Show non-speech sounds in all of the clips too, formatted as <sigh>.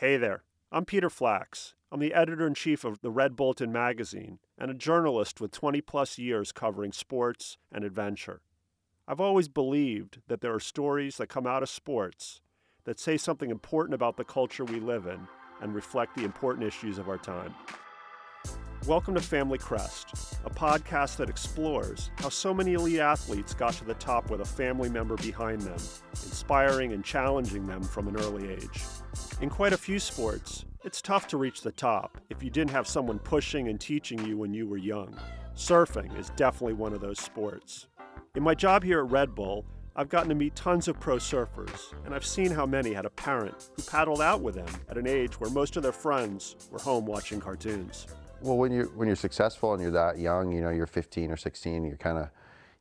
Hey there, I'm Peter Flax. I'm the editor in chief of the Red Bulletin magazine and a journalist with 20 plus years covering sports and adventure. I've always believed that there are stories that come out of sports that say something important about the culture we live in and reflect the important issues of our time. Welcome to Family Crest, a podcast that explores how so many elite athletes got to the top with a family member behind them, inspiring and challenging them from an early age. In quite a few sports, it's tough to reach the top if you didn't have someone pushing and teaching you when you were young. Surfing is definitely one of those sports. In my job here at Red Bull, I've gotten to meet tons of pro surfers, and I've seen how many had a parent who paddled out with them at an age where most of their friends were home watching cartoons. Well, when you're when you're successful and you're that young, you know, you're 15 or 16, you're kind of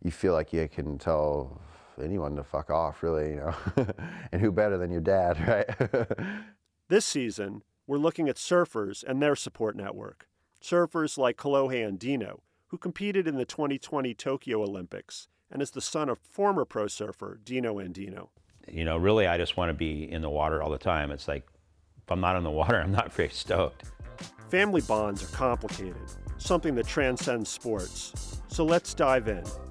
you feel like you can tell anyone to fuck off, really, you know. <laughs> and who better than your dad, <laughs> right? this season, we're looking at surfers and their support network. Surfers like Kolohe Andino, who competed in the 2020 Tokyo Olympics and is the son of former pro surfer Dino Andino. You know, really, I just want to be in the water all the time. It's like, if I'm not in the <laughs> water, I'm not very stoked. Family bonds are complicated, something that transcends sports. So let's dive in.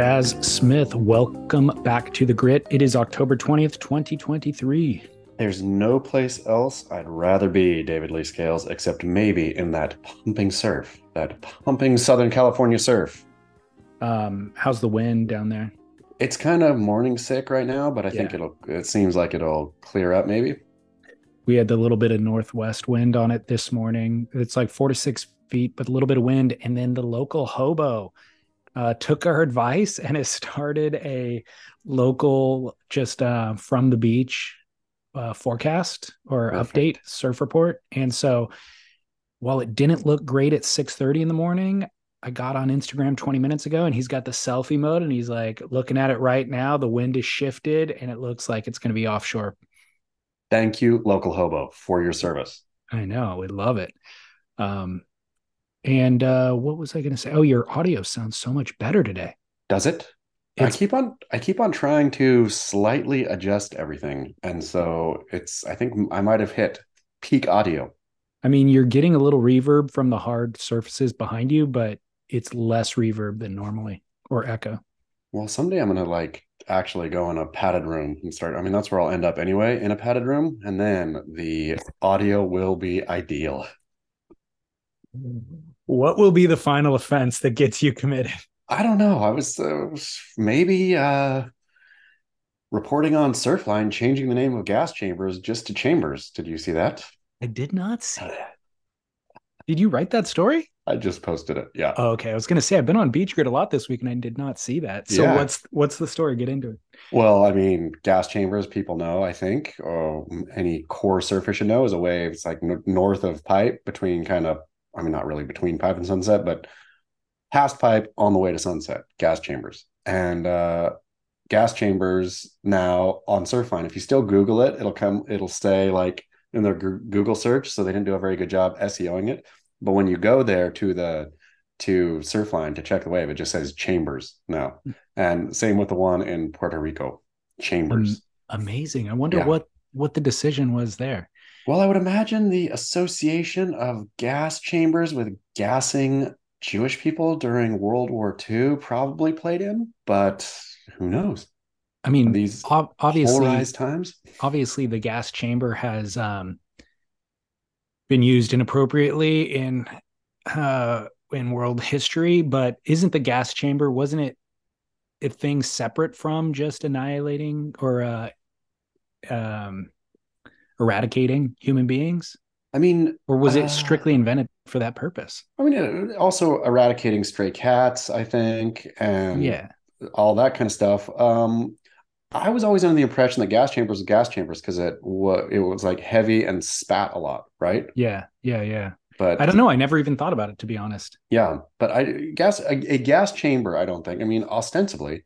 Chas Smith, welcome back to the grit. It is October 20th, 2023. There's no place else I'd rather be, David Lee Scales, except maybe in that pumping surf, that pumping Southern California surf. Um, how's the wind down there? It's kind of morning sick right now, but I yeah. think it'll, it seems like it'll clear up maybe. We had the little bit of northwest wind on it this morning. It's like four to six feet, but a little bit of wind. And then the local hobo uh, took our advice and has started a local just uh, from the beach uh, forecast or Perfect. update surf report. And so while it didn't look great at 6:30 in the morning, I got on Instagram 20 minutes ago and he's got the selfie mode and he's like looking at it right now. The wind is shifted and it looks like it's going to be offshore. Thank you, local hobo, for your service. I know. We love it. Um, and uh, what was I going to say? Oh, your audio sounds so much better today. Does it? It's, I keep on I keep on trying to slightly adjust everything, and so it's I think I might have hit peak audio. I mean, you're getting a little reverb from the hard surfaces behind you, but it's less reverb than normally or echo. Well, someday I'm gonna like actually go in a padded room and start. I mean, that's where I'll end up anyway, in a padded room, and then the audio will be ideal. What will be the final offense that gets you committed? I don't know. I was, uh, maybe uh, reporting on Surfline changing the name of gas chambers just to chambers. Did you see that? I did not see <sighs> that. Did you write that story? I just posted it. Yeah. Oh, okay. I was gonna say I've been on Beach Grit a lot this week and I did not see that. So Yeah. what's what's the story? Get into it. Well, I mean, gas chambers, people know, I think, or any core surfer should know is a wave. It's like n- north of pipe between kind of, I mean, not really between pipe and sunset, but past pipe on the way to sunset, gas chambers. And uh, gas chambers now on Surfline, if you still Google it, it'll come, it'll stay like in their Google search. So they didn't do a very good job SEOing it. But when you go there to the, to Surfline to check the wave, it just says chambers now. And same with the one in Puerto Rico, chambers. Amazing. I wonder Yeah. what what the decision was there. Well, I would imagine the association of gas chambers with gassing Jewish people during World War II probably played in, but who knows? I mean, These ob- obviously, times. obviously, the gas chamber has um, been used inappropriately in uh, in world history. But isn't the gas chamber? Wasn't it a thing separate from just annihilating or uh, um, eradicating human beings, I mean, or was Uh, it strictly invented for that purpose? I mean, uh, also eradicating stray cats, I think, and yeah, all that kind of stuff. Um, I was always under the impression that gas chambers were gas chambers because it was it was like heavy and spat a lot, right? yeah, yeah, yeah. But I don't know. I never even thought about it to be honest. Yeah, but I gas a, a gas chamber. I don't think. I mean, ostensibly,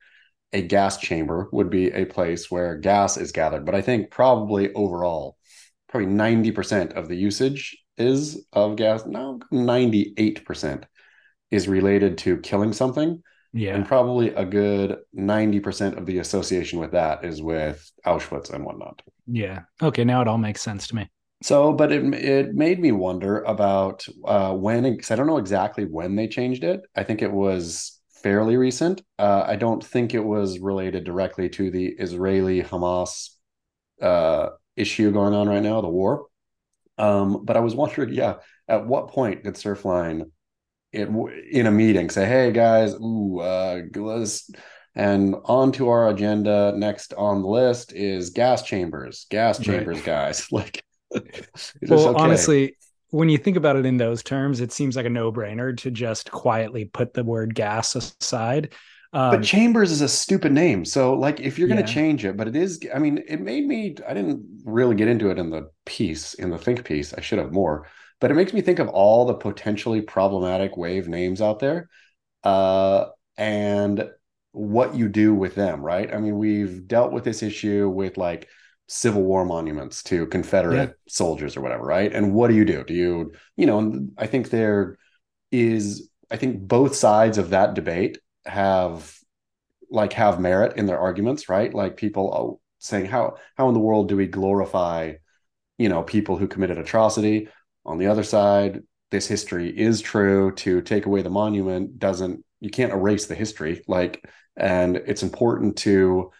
a gas chamber would be a place where gas is gathered. But I think probably overall, probably ninety percent of the usage is of gas. No, ninety eight percent is related to killing something, Yeah, and probably a good ninety percent of the association with that is with Auschwitz and whatnot. yeah. Okay, now it all makes sense to me. So, but it it made me wonder about uh, when, because I don't know exactly when they changed it. I think it was fairly recent. Uh, I don't think it was related directly to the Israeli Hamas uh, issue going on right now, the war. Um, but I was wondering, yeah, at what point did Surfline, it in a meeting, say, "Hey guys, ooh, uh, let's." And on to our agenda next on the list is gas chambers, gas Right. chambers, guys. <laughs> Like, Well, okay. honestly, when you think about it in those terms, it seems like a no-brainer to just quietly put the word gas aside. Um, but chambers is a stupid name. So, like, if you're going Yeah. to change it, but it is, I mean, it made me, I didn't really get into it in the piece, in the think piece. I should have more, but it makes me think of all the potentially problematic wave names out there uh, and what you do with them, right? I mean, we've dealt with this issue with like Civil War monuments to Confederate soldiers or whatever, right? And what do you do? Do you, you know, and I think there is, I think both sides of that debate have like have merit in their arguments, right? Like people oh, saying how how in the world do we glorify, you know, people who committed atrocity? On the other side, this history is true. To take away the monument doesn't you can't erase the history. Like, and it's important to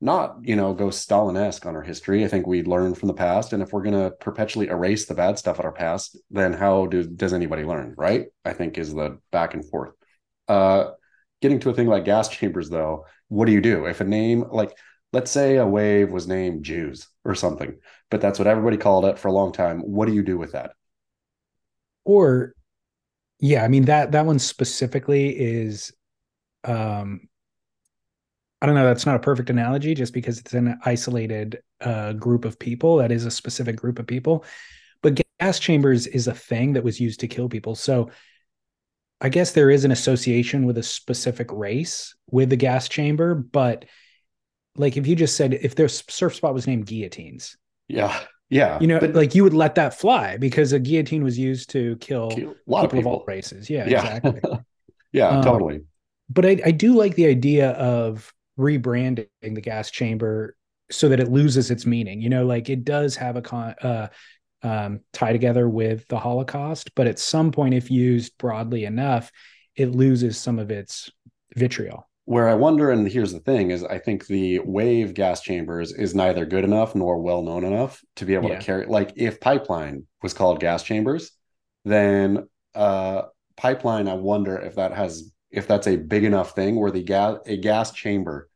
not you know go Stalin-esque on our history. I think we learn from the past, and if we're going to perpetually erase the bad stuff at our past, then how do does anybody learn? Right? I think is the back and forth. Uh, getting to a thing like gas chambers, though, what do you do if a name like let's say a wave was named Jews or something, but that's what everybody called it for a long time. What do you do with that? or yeah i mean that that one specifically is um i don't know that's not a perfect analogy just because it's an isolated uh group of people that is a specific group of people but gas chambers is a thing that was used to kill people so i guess there is an association with a specific race with the gas chamber but like if you just said if their surf spot was named guillotines Yeah, yeah. you know but like you would let that fly because a guillotine was used to kill a lot of people of all races. Yeah, Yeah, exactly. <laughs> yeah, Um, totally. but I, I do like the idea of rebranding the gas chamber so that it loses its meaning. You know, like it does have a con, uh, um, tie together with the Holocaust, but at some point, if used broadly enough, it loses some of its vitriol. Where I wonder, and here's the thing, is I think the wave gas chambers is neither good enough nor well known enough to be able Yeah. to carry. Like if pipeline was called gas chambers, then uh, pipeline. I wonder if that has if that's a big enough thing where the gas a gas chamber,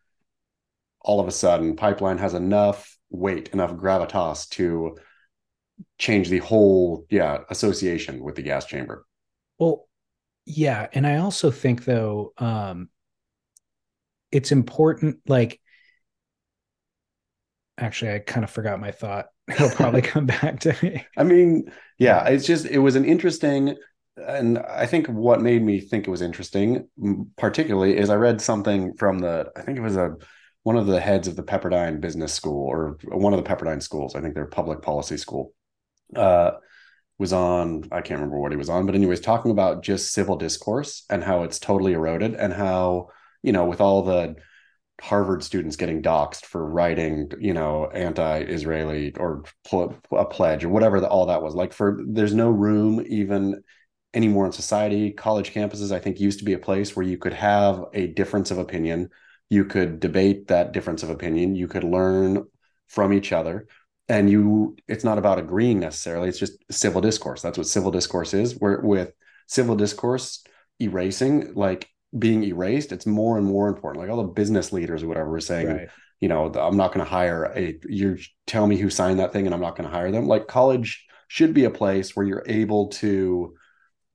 all of a sudden, pipeline has enough weight, enough gravitas to change the whole yeah association with the gas chamber. Well, Yeah, and I also think though um it's important like actually I kind of forgot my thought. <laughs> It'll probably <laughs> come back to me. I mean, yeah, it's just it was an interesting and I think what made me think it was interesting particularly is I read something from the I think it was a one of the heads of the Pepperdine Business School or one of the Pepperdine schools, I think they're public policy school. Uh was on i can't remember what he was on but anyways talking about just civil discourse and how it's totally eroded and how you know with all the harvard students getting doxxed for writing you know anti-israeli or pl- a pledge or whatever the, all that was like for there's no room even anymore in society. College campuses i think used to be a place where you could have a difference of opinion. You could debate that difference of opinion. You could learn from each other and you it's not about agreeing necessarily it's just civil discourse. That's what civil discourse is. Where with civil discourse erasing like being erased it's more and more important. Like all the business leaders or whatever were saying right. you know i'm not going to hire a you tell me who signed that thing and i'm not going to hire them. Like college should be a place where you're able to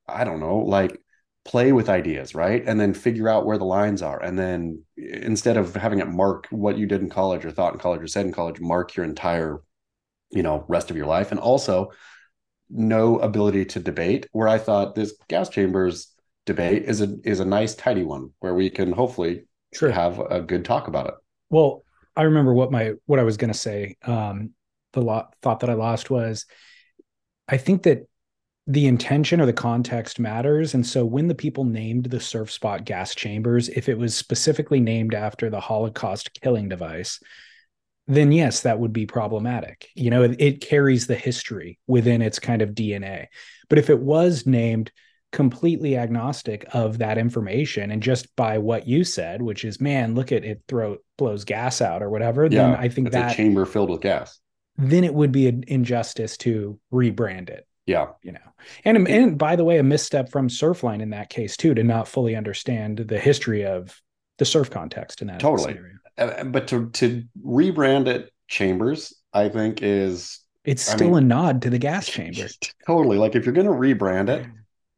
i don't know like play with ideas right? And then figure out where the lines are. And then instead of having it mark what you did in college or thought in college or said in college mark your entire you know rest of your life and also no ability to debate where i thought this gas chambers debate is a is a nice tidy one where we can hopefully sure. have a good talk about it well i remember what my what i was going to say um the lot thought that i lost was i think that the intention or the context matters and so when the people named the surf spot gas chambers if it was specifically named after the holocaust killing device then yes, that would be problematic. You know, it, it, carries the history within its kind of DNA. But if it was named completely agnostic of that information and just by what you said, which is, man, look at it throw blows gas out or whatever, yeah, then I think that chamber filled with gas. Then it would be an injustice to rebrand it. Yeah. You know, and and by the way, a misstep from Surfline in that case too, to not fully understand the history of the surf context in that totally. Scenario. Uh, but to to rebrand it Chambers, I think is it's still I mean, a nod to the gas <laughs> chamber. Totally. Like if you're going to rebrand it,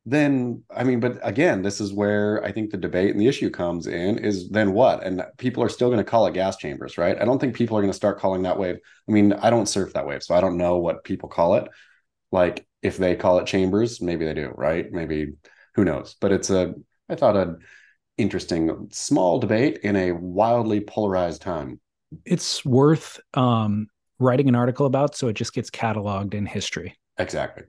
then I mean, but again, this is where I think the debate and the issue comes in is then what? And people are still going to call it gas chambers, right? I don't think people are going to start calling that wave. I mean, I don't surf that wave, so I don't know what people call it. Like if they call it chambers, maybe they do, right? Maybe who knows? But it's a I thought a interesting small debate in a wildly polarized time. It's worth um, writing an article about so it just gets cataloged in history. Exactly.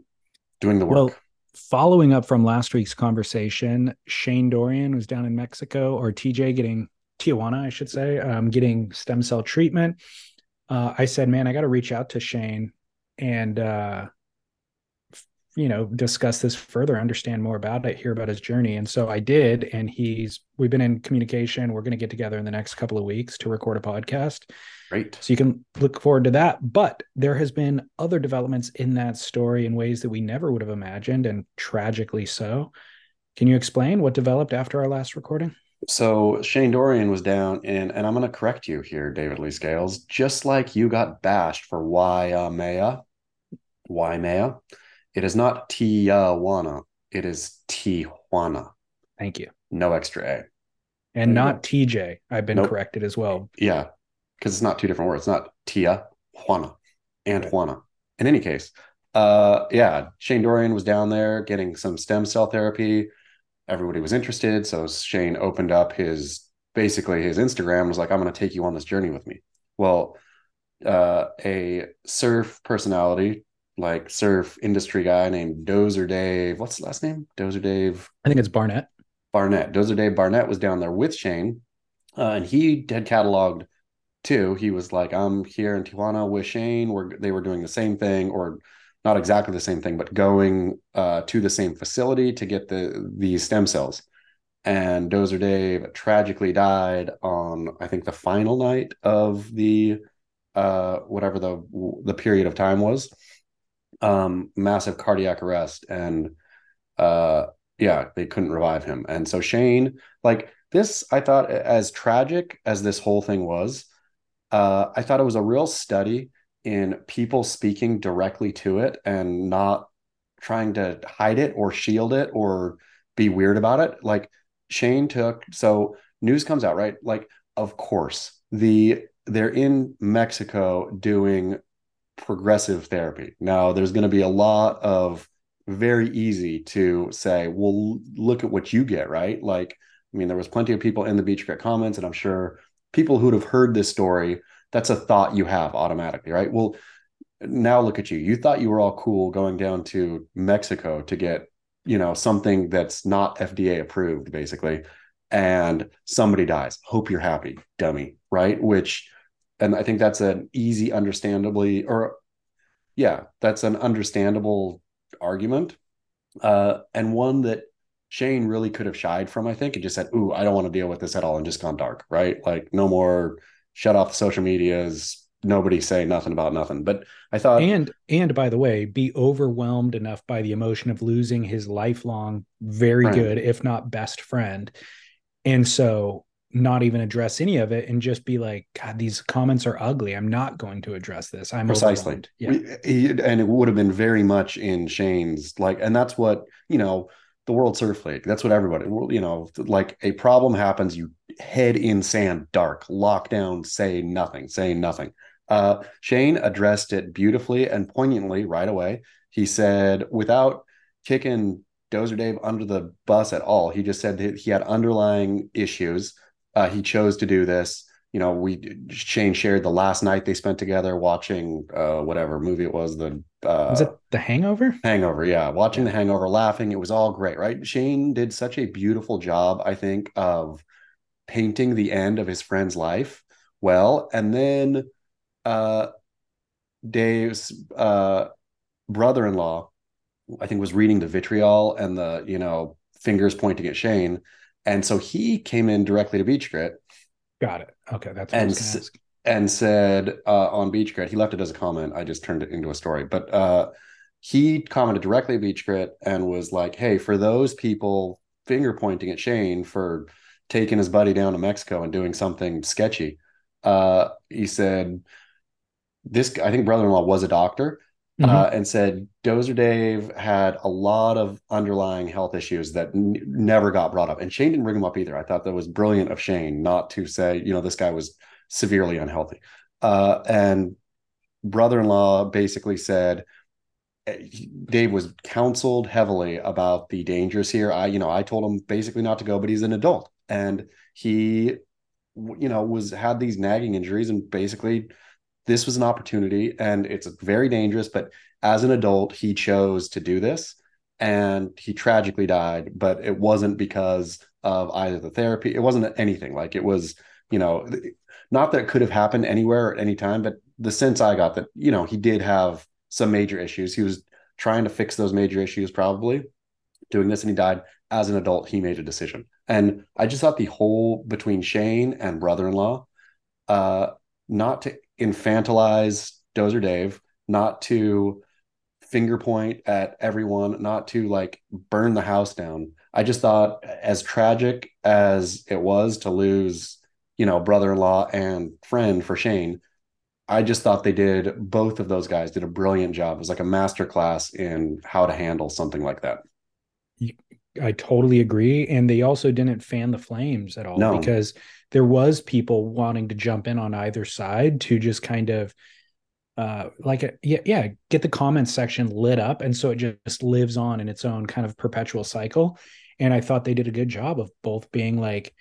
Doing the work. Well, following up from last week's conversation, Shane Dorian was down in Mexico, or TJ getting Tijuana, I should say, um, getting stem cell treatment. Uh, I said, man, I got to reach out to Shane and uh, you know discuss this further understand more about it hear about his journey. And so i did and he's we've been in communication. We're going to get together in the next couple of weeks to record a podcast. Great. So you can look forward to that. But there has been other developments in that story in ways that we never would have imagined and tragically so. Can you explain what developed after our last recording? So Shane Dorian was down in, and I'm going to correct you here, David Lee Scales. Just like you got bashed for why uh, Maya, why Maya, it is not Tijuana. It is Tijuana. Thank you. No extra A. And not TJ. I've been nope. corrected as well. Yeah, because it's not two different words. It's not Tia Juana and Juana. In any case, uh, yeah, Shane Dorian was down there getting some stem cell therapy. Everybody was interested, so Shane opened up his basically his Instagram was like, "I'm going to take you on this journey with me." Well, uh, a surf personality like surf industry guy named Dozer Dave. What's the last name? Dozer Dave. I think it's Barnett. Barnett. Dozer Dave Barnett was down there with Shane, uh, and he had cataloged too. He was like, "I'm here in Tijuana with Shane." Where they were doing the same thing, or not exactly the same thing, but going uh, to the same facility to get the the stem cells. And Dozer Dave tragically died on, I think, the final night of the uh, whatever the the period of time was um, massive cardiac arrest, and uh, yeah, they couldn't revive him. And so Shane, like this, I thought as tragic as this whole thing was, uh, I thought it was a real study in people speaking directly to it and not trying to hide it or shield it or be weird about it. Like Shane took so news comes out, right? Like, of course, the they're in Mexico doing progressive therapy. Now there's going to be a lot of very easy to say, well, look at what you get, right? Like, I mean, there was plenty of people in the Beach Grit comments, and I'm sure people who'd have heard this story, that's a thought you have automatically, right? Well, now look at you. You thought you were all cool going down to Mexico to get, you know, something that's not FDA approved, basically, and somebody dies. Hope you're happy, dummy, right? Which, and I think that's an easy, understandably, or yeah, that's an understandable argument, uh, and one that Shane really could have shied from, I think, and just said, Ooh, I don't want to deal with this at all, and just gone dark, right? Like, no more shut off the social medias, nobody say nothing about nothing. But I thought And and by the way, be overwhelmed enough by the emotion of losing his lifelong, very Friend. good, if not best friend. And so not even address any of it and just be like, God, these comments are ugly. I'm not going to address this. I'm precisely. Yeah. And it would have been very much in shane's like and that's what you know the world surf league that's what everybody you know like a problem happens you head in sand dark lockdown, say nothing say nothing uh shane addressed it beautifully and poignantly right away he said without kicking dozer dave under the bus at all he just said that he had underlying issues uh he chose to do this you know, we Shane shared the last night they spent together watching uh whatever movie it was, the uh Was it the hangover? Hangover, yeah, watching the Hangover, laughing. It was all great, right? Shane did such a beautiful job, I think, of painting the end of his friend's life well, and then uh Dave's uh brother-in-law, I think, was reading the vitriol and the you know fingers pointing at Shane, and so he came in directly to Beach Grit Got it. Okay. That's and was s- ask. and said uh, on Beach Grit, he left it as a comment. I just turned it into a story, but uh, he commented directly at Beach Grit and was like, "Hey, for those people finger pointing at Shane for taking his buddy down to Mexico and doing something sketchy," uh, he said, "This I think brother-in-law was a doctor." Mhm. Uh, and said Dozer Dave had a lot of underlying health issues that n- never got brought up, and Shane didn't bring them up either. I thought that was brilliant of Shane not to say, you know, this guy was severely unhealthy. Uh, and brother-in-law basically said eh, Dave was counseled heavily about the dangers here. I, you know, I told him basically not to go, but he's an adult, and he, you know, was had these nagging injuries, and basically this was an opportunity and it's very dangerous but as an adult he chose to do this and he tragically died but it wasn't because of either the therapy it wasn't anything like it was you know not that it could have happened anywhere at any time but the sense i got that you know he did have some major issues he was trying to fix those major issues probably doing this and he died. As an adult he made a decision and i just thought the whole between shane and brother-in-law uh not to infantilize Dozer Dave, not to finger point at everyone, not to like burn the house down. I just thought, as tragic as it was to lose, you know, brother in law and friend for Shane, I just thought they did, both of those guys did a brilliant job. It was like a master class in how to handle something like that. I totally agree. And they also didn't fan the flames at all No. because there was people wanting to jump in on either side to just kind of uh like a, yeah, yeah, get the comments section lit up. And so it just lives on in its own kind of perpetual cycle. And I thought they did a good job of both being like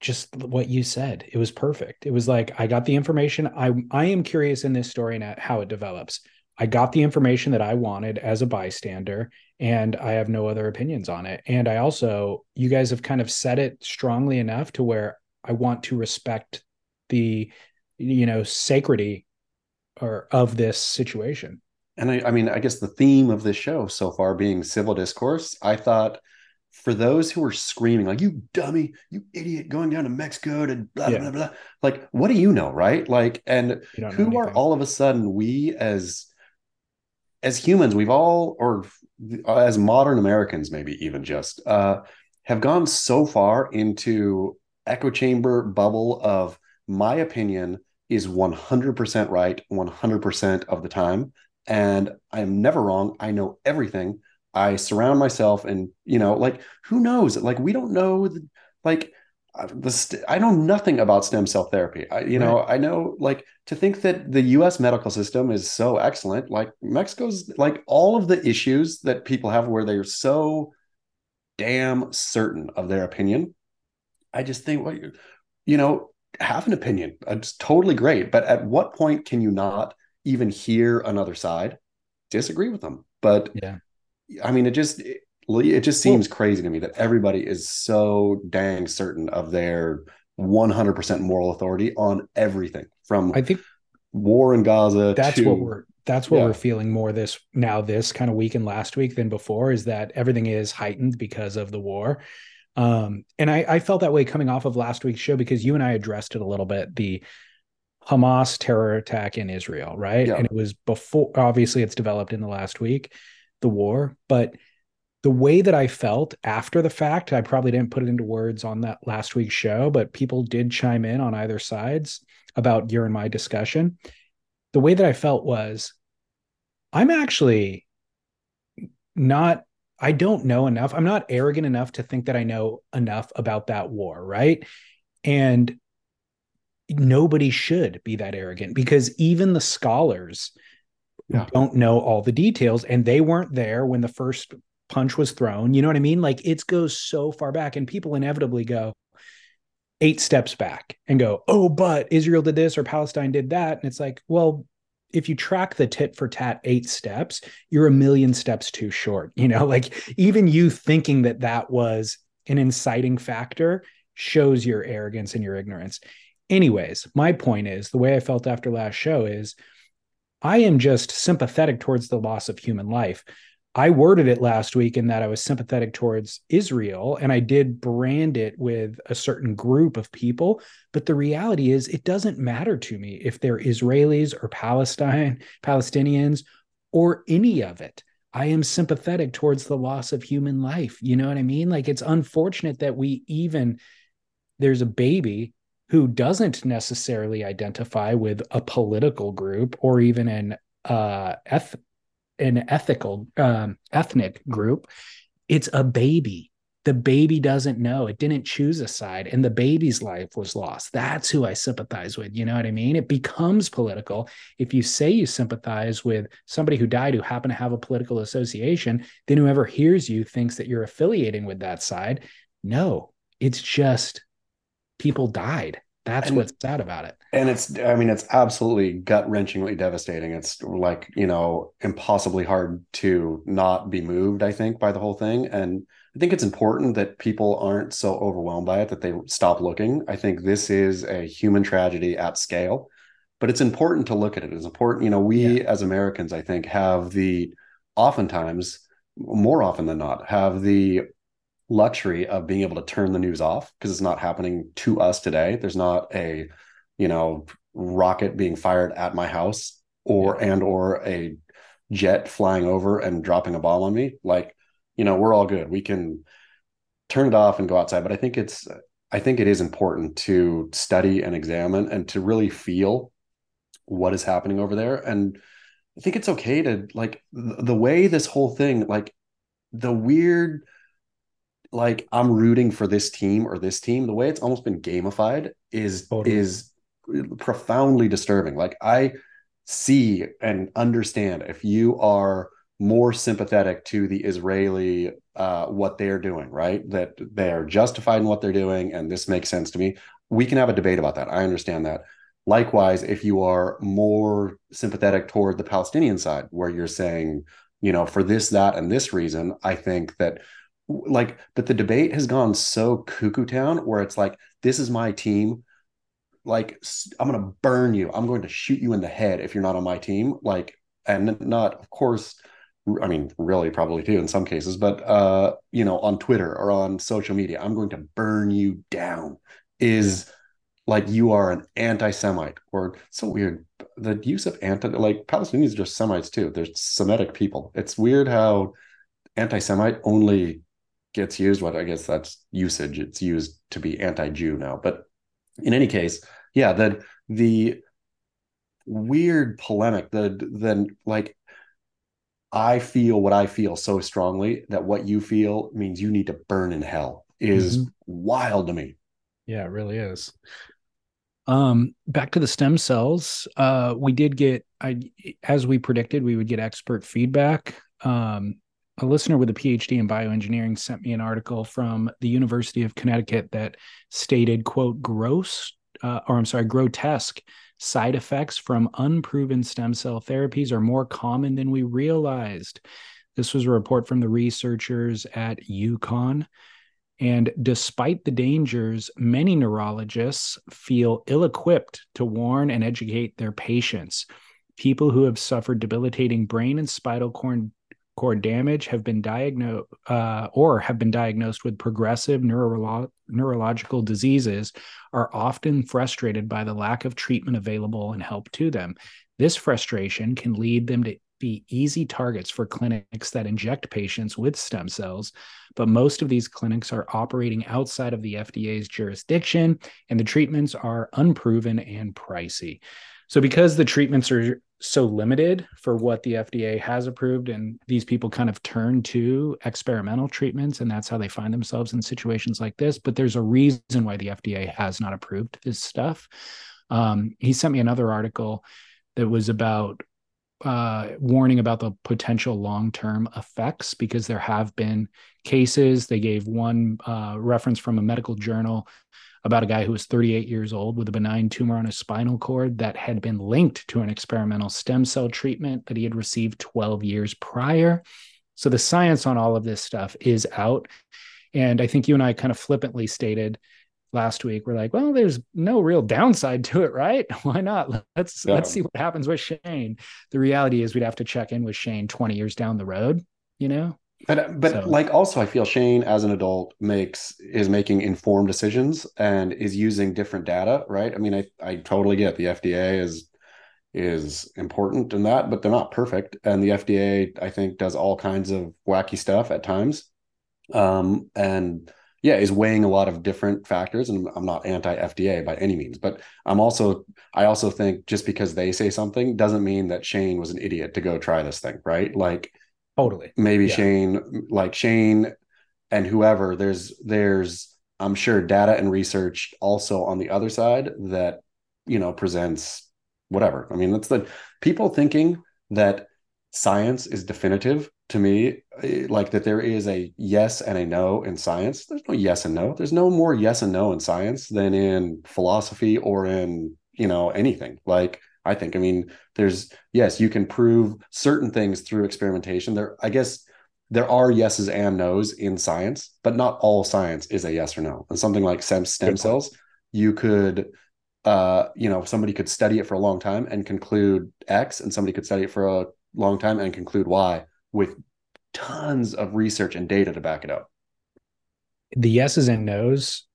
just what you said. It was perfect. It was like I got the information. I I am curious in this story and how it develops. I got the information that I wanted as a bystander, and I have no other opinions on it. And I also, you guys have kind of said it strongly enough to where I want to respect the, you know, sacredity or of this situation. and I, I mean, I guess the theme of this show so far being civil discourse, I thought for those who are screaming, like, you dummy, you idiot, going down to Mexico to blah, Yeah. blah, blah, like, what do you know, right? Like, and who are all of a sudden we as as humans, we've all, or as modern Americans, maybe even just, uh, have gone so far into echo chamber bubble of my opinion is 100% right 100% of the time. And i'm never wrong. I know everything. I surround myself and, you know, like who knows? Like we don't know the, like uh, I know nothing about stem cell therapy. I, you know, I know like to think that the U.S. medical system is so excellent. Like Mexico's like all of the issues that people have where they're so damn certain of their opinion. I just think, well, you know, have an opinion. It's totally great, but at what point can you not even hear another side? Disagree with them, but yeah, I mean, it just it, it just seems well, crazy to me that everybody is so dang certain of their 100% moral authority on everything from I think war in Gaza. That's to, what we're that's what yeah. we're feeling more this now this kind of week and last week than before is that everything is heightened because of the war. Um, and I, I felt that way coming off of last week's show because you and I addressed it a little bit. The Hamas terror attack in Israel, right? Yeah. And it was before obviously it's developed in the last week, the war, but the way that I felt after the fact, I probably didn't put it into words on that last week's show, but people did chime in on either sides about your and my discussion. The way that I felt was I'm actually not I don't know enough. I'm not arrogant enough to think that I know enough about that war, right? And nobody should be that arrogant because even the scholars yeah. don't know all the details and they weren't there when the first punch was thrown. You know what I mean? Like it goes so far back, and people inevitably go eight steps back and go, oh, but Israel did this or Palestine did that. And it's like, well, if you track the tit for tat eight steps, you're a million steps too short. You know, <laughs> like even you thinking that that was an inciting factor shows your arrogance and your ignorance. Anyways, my point is the way I felt after last show is I am just sympathetic towards the loss of human life. I worded it last week in that I was sympathetic towards Israel and I did brand it with a certain group of people. But the reality is, it doesn't matter to me if they're Israelis or Palestine, Palestinians, or any of it. I am sympathetic towards the loss of human life. You know what I mean? Like it's unfortunate that we even, there's a baby who doesn't necessarily identify with a political group or even an uh, eth- an ethical um, ethnic group it's a baby. The baby doesn't know. It didn't choose a side and the baby's life was lost. That's who i sympathize with you know what i mean? It becomes political. If you say you sympathize with somebody who died who happened to have a political association then whoever hears you thinks that you're affiliating with that side no it's just people died that's and, what's sad about it. And it's, I mean, it's absolutely gut wrenchingly devastating. It's like, you know, impossibly hard to not be moved, I think, by the whole thing. And I think it's important that people aren't so overwhelmed by it that they stop looking. I think this is a human tragedy at scale, but it's important to look at it. It's important, you know, we yeah. as Americans, I think, have the oftentimes, more often than not, have the luxury of being able to turn the news off because it's not happening to us today. There's not a, you know, rocket being fired at my house or yeah. and or a jet flying over and dropping a bomb on me. Like, you know, we're all good. We can turn it off and go outside. But I think it's I think it is important to study and examine and to really feel what is happening over there. And I think it's okay to like the way this whole thing, like the weird like I'm rooting for this team or this team, the way it's almost been gamified is totally. is profoundly disturbing. Like I see and understand if you are more sympathetic to the Israeli uh, what they're doing, right? That they're justified in what they're doing, and this makes sense to me. We can have a debate about that. I understand that. Likewise, if you are more sympathetic toward the Palestinian side, where you're saying, you know, for this, that, and this reason, I think that like but the debate has gone so cuckoo town where it's like this is my team. Like i'm going to burn you. I'm going to shoot you in the head if you're not on my team. Like and not of course i mean really probably too in some cases but uh you know on twitter or on social media i'm going to burn you down is like you are an anti-semite or so weird the use of anti like palestinians are just semites too. They're semitic people. It's weird how anti-semite only gets used. What I guess that's usage. It's used to be anti-Jew now. But in any case, yeah, the the weird polemic, the then like I feel what I feel so strongly that what you feel means you need to burn in hell is Mhm. wild to me. Yeah, it really is. Um, back to the stem cells. Uh, we did get, I as we predicted, we would get expert feedback. Um, a listener with a PhD in bioengineering sent me an article from the University of Connecticut that stated, "quote gross, uh, or I'm sorry, grotesque side effects from unproven stem cell therapies are more common than we realized." This was a report from the researchers at UConn. And despite the dangers, many neurologists feel ill equipped to warn and educate their patients. People who have suffered debilitating brain and spinal cord, cord damage have been diagnosed uh, or have been diagnosed with progressive neurolo- neurological diseases are often frustrated by the lack of treatment available and help to them. This frustration can lead them to be easy targets for clinics that inject patients with stem cells but most of these clinics are operating outside of the FDA's jurisdiction, and the treatments are unproven and pricey. So, because the treatments are so limited for what the FDA has approved, and these people kind of turn to experimental treatments, and that's how they find themselves in situations like this. But there's a reason why the FDA has not approved this stuff. Um, he sent me another article that was about uh, warning about the potential long-term effects because there have been cases. They gave one uh, reference from a medical journal about a guy who was 38 years old with a benign tumor on his spinal cord that had been linked to an experimental stem cell treatment that he had received 12 years prior. So the science on all of this stuff is out. And I think you and I kind of flippantly stated last week we're like well there's no real downside to it right <laughs> why not let's Yeah. let's see what happens with shane the reality is we'd have to check in with shane 20 years down the road you know But but So- like also I feel Shane as an adult makes is making informed decisions and is using different data, right? I mean, I I totally get the FDA is is important in that, but they're not perfect. And the FDA, I think, does all kinds of wacky stuff at times. Um, and yeah, is weighing a lot of different factors. And I'm not anti-FDA by any means, but I'm also I also think just because they say something doesn't mean that Shane was an idiot to go try this thing, right? Like totally maybe Yeah. Shane, like Shane and whoever, there's there's I'm sure data and research also on the other side that you know presents whatever. I mean, that's the people thinking that science is definitive to me, eh, like that there is a yes and a no in science. There's no yes and no. There's no more yes and no in science than in philosophy or in, you know, anything. Like I think, I mean, there's yes, you can prove certain things through experimentation. There, I guess there are yeses and nos in science, but not all science is a yes or no. And something like stem, stem cells, you could uh, you know, somebody could study it for a long time and conclude X, and somebody could study it for a long time and conclude Y with tons of research and data to back it up. the yeses and nos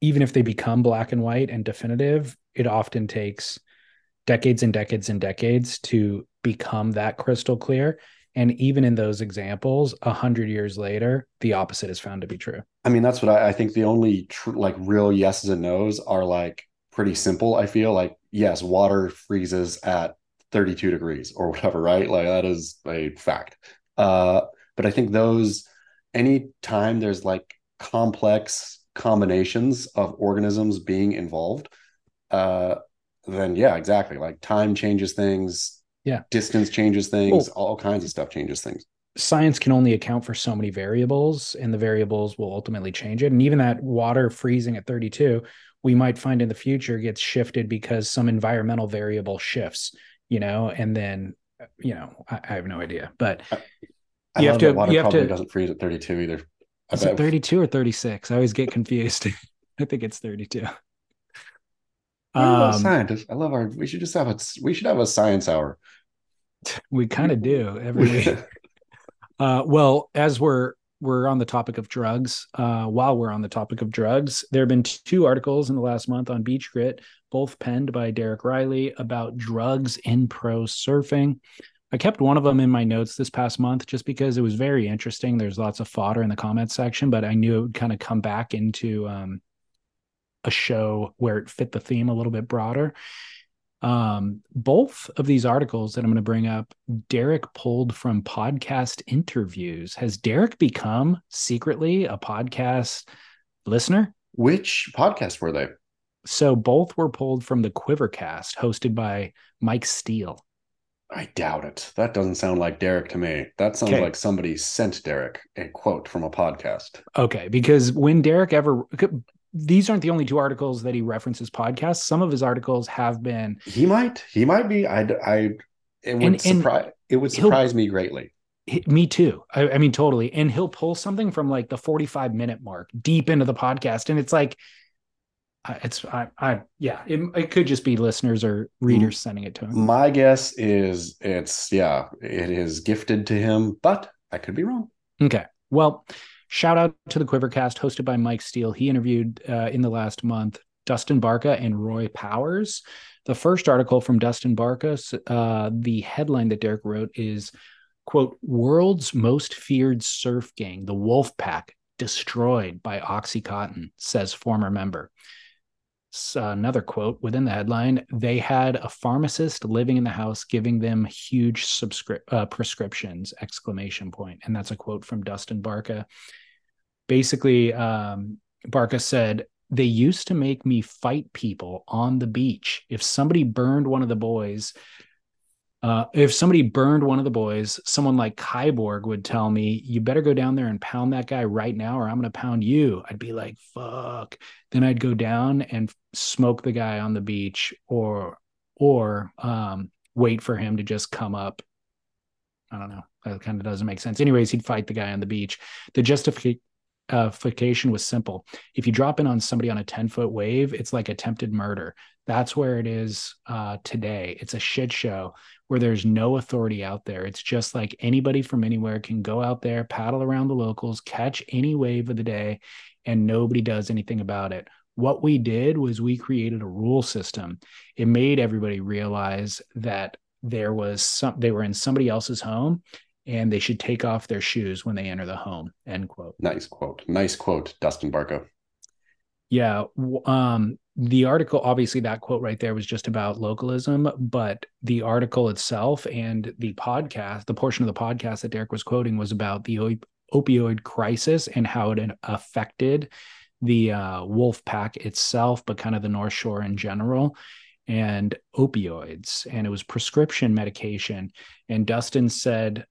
even if they become black and white and definitive it often takes decades and decades and decades to become that crystal clear and even in those examples a hundred years later the opposite is found to be true I mean, that's what I, I think the only tr- like real yeses and nos are like pretty simple. I feel like, yes, water freezes at 32 degrees or whatever, right? Like that is a fact. Uh, but I think those, any time there's like complex combinations of organisms being involved, uh, then yeah, exactly. Like time changes things. Yeah. Distance changes things. Well- all kinds of stuff changes things. science can only account for so many variables and the variables will ultimately change it and even that water freezing at 32 we might find in the future gets shifted because some environmental variable shifts you know and then you know i, I have no idea but I You have to- water you have probably to- doesn't freeze at 32 either. Is it 32 or 36 i always get confused <laughs> i think it's 32 I love um scientists. I love our. We should just have a. We should have a science hour. we kind of do every <laughs> week Uh, well, as we're we're on the topic of drugs, uh, while we're on the topic of drugs, there have been two articles in the last month on Beach Grit, both penned by Derek Rielly about drugs in pro surfing. I kept one of them in my notes this past month just because it was very interesting. There's lots of fodder in the comment section, but I knew it would kind of come back into um, a show where it fit the theme a little bit broader. Um, both of these articles that I'm going to bring up, Derek pulled from podcast interviews. Has Derek become secretly a podcast listener? Which podcast were they? So both were pulled from the Quivercast, hosted by Mike Steele. I doubt it. That doesn't sound like Derek to me. That sounds Okay. like somebody sent Derek a quote from a podcast. Okay, because when Derek ever these aren't the only two articles that he references podcasts. Some of his articles have been He might. He might be. I. I. It would And- and surprise. It would surprise me greatly. me too. I, I mean, totally. And he'll pull something from like the 45 minute mark deep into the podcast. And it's like, it's, I, I, yeah, it, it could just be listeners or readers sending it to him. My guess is it's yeah, it is gifted to him, but I could be wrong. Okay. Well, shout out to the Quivercast hosted by Mike Steele. He interviewed uh, in the last month Dustin Barca and Roy Powers. The first article from Dustin Barca, uh, the headline that Derek wrote is, quote, world's most feared surf gang, the Wolf Pack, destroyed by Oxycontin, says former member. Another quote within the headline they had a pharmacist living in the house giving them huge subscri- uh, prescriptions exclamation point. And that's a quote from dustin barca. Basically um, barca said they used to make me fight people on the beach. If somebody burned one of the boys uh, if somebody burned one of the boys, someone like Kyborg would tell me, "You better go down there and pound that guy right now, or I'm going to pound you." I'd be like, "Fuck!" Then I'd go down and smoke the guy on the beach, or or um, wait for him to just come up. I don't know. That kind of doesn't make sense. Anyways, he'd fight the guy on the beach. The justification justification was simple. If you drop in on somebody on a 10 foot wave, it's like attempted murder. That's where it is uh, today. It's a shit show where there's no authority out there. It's just like anybody from anywhere can go out there, paddle around the locals, catch any wave of the day, and nobody does anything about it. What we did was we created a rule system. It made everybody realize that there was some they were in somebody else's home and they should take off their shoes when they enter the home. End quote. Nice quote. Nice quote, Dustin Barca Yeah. Um, the article, obviously, that quote right there was just about localism, but the article itself and the podcast, the portion of the podcast that Derek was quoting was about the op- opioid crisis and how it affected the uh, wolf pack itself, but kind of the North Shore in general, and opioids. And it was prescription medication. And Dustin said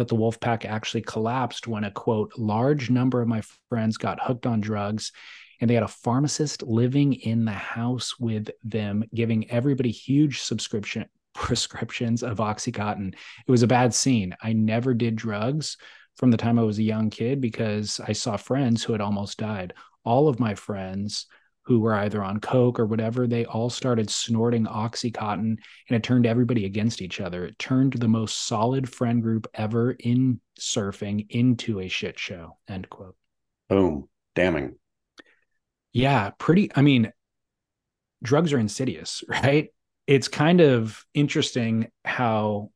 that the wolf pack actually collapsed when a quote, large number of my friends got hooked on drugs and they had a pharmacist living in the house with them giving everybody huge subscription <laughs> prescriptions of oxycontin. It was a bad scene. I never did drugs from the time i was a young kid because i saw friends who had almost died. All of my friends who were either on coke or whatever they all started snorting oxycontin and it turned everybody against each other it turned the most solid friend group ever in surfing into a shit show end quote Boom. Damning. yeah, pretty. I mean, drugs are insidious, <laughs> right? It's kind of interesting how,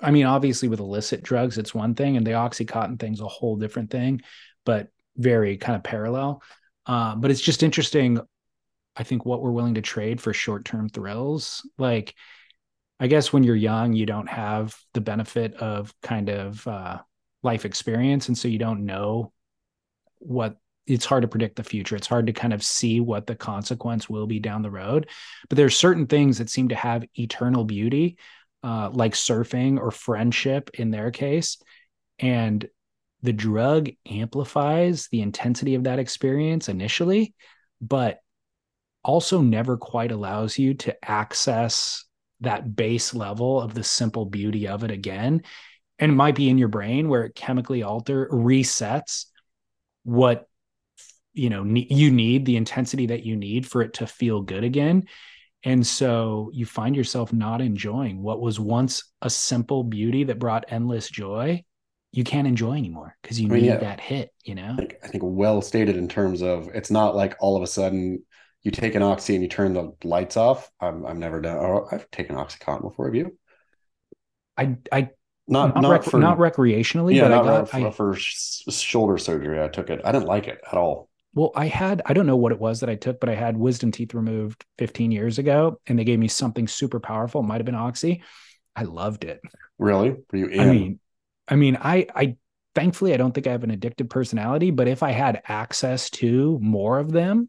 I mean, obviously with illicit drugs, it's one thing, and the Oxycontin thing's a whole different thing, but very kind of parallel. Uh, but it's just interesting, I think, what we're willing to trade for short term thrills. Like, I guess when you're young, you don't have the benefit of kind of uh, life experience. And so you don't know what it's hard to predict the future. It's hard to kind of see what the consequence will be down the road. But there's certain things that seem to have eternal beauty, uh, like surfing or friendship in their case. And the drug amplifies the intensity of that experience initially, but also never quite allows you to access that base level of the simple beauty of it again. And it might be in your brain where it chemically alter resets what you know ne- you need the intensity that you need for it to feel good again and so you find yourself not enjoying what was once a simple beauty that brought endless joy you can't enjoy anymore because you I mean, need yeah. that hit you know I think, I think well stated in terms of it's not like all of a sudden you take an oxy and you turn the lights off. I'm I'm never done. Oh, I've taken oxycontin before. Have you? i i Not not, not, rec- for not recreationally yeah, but not i got for, I, for shoulder surgery. I took it. I didn't like it at all. well, I had, I don't know what it was that I took, but I had wisdom teeth removed 15 years ago and they gave me something super powerful. It might have been Oxy. I loved it. Really? Were you in? I mean, I mean, I, I, thankfully, I don't think I have an addictive personality, but if I had access to more of them,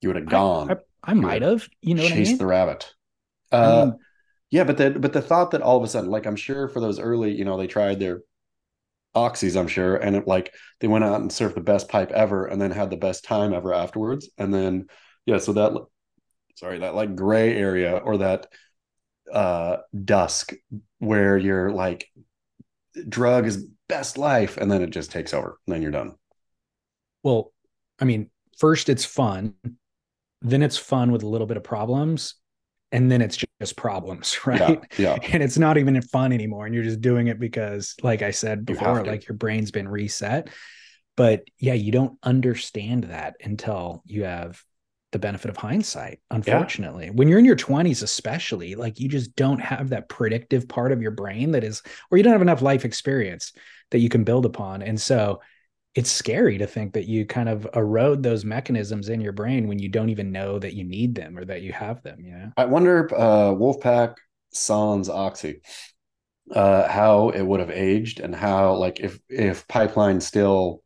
you would have gone. I, I, I might have, you know what I chase mean? the rabbit. I Uh, mean, yeah, but the but the thought that all of a sudden, like I'm sure for those early, you know, they tried their oxys, I'm sure, and it like they went out and surfed the best pipe ever, and then had the best time ever afterwards, and then yeah, so that sorry that like gray area or that uh dusk where you're like drug is best life, and then it just takes over, and then you're done. well, I mean, first it's fun, then it's fun with a little bit of problems, and then it's just problems, <laughs> right? Yeah, and it's not even fun anymore and you're just doing it because like i said before to. like your brain's been reset but yeah you don't understand that until you have the benefit of hindsight unfortunately. When you're in your 20s especially like you just don't have that predictive part of your brain that is or you don't have enough life experience that you can build upon. And so it's scary to think that you kind of erode those mechanisms in your brain when you don't even know that you need them or that you have them you know? I wonder uh, Wolfpack Sans Oxy, uh, how it would have aged and how like if if Pipeline still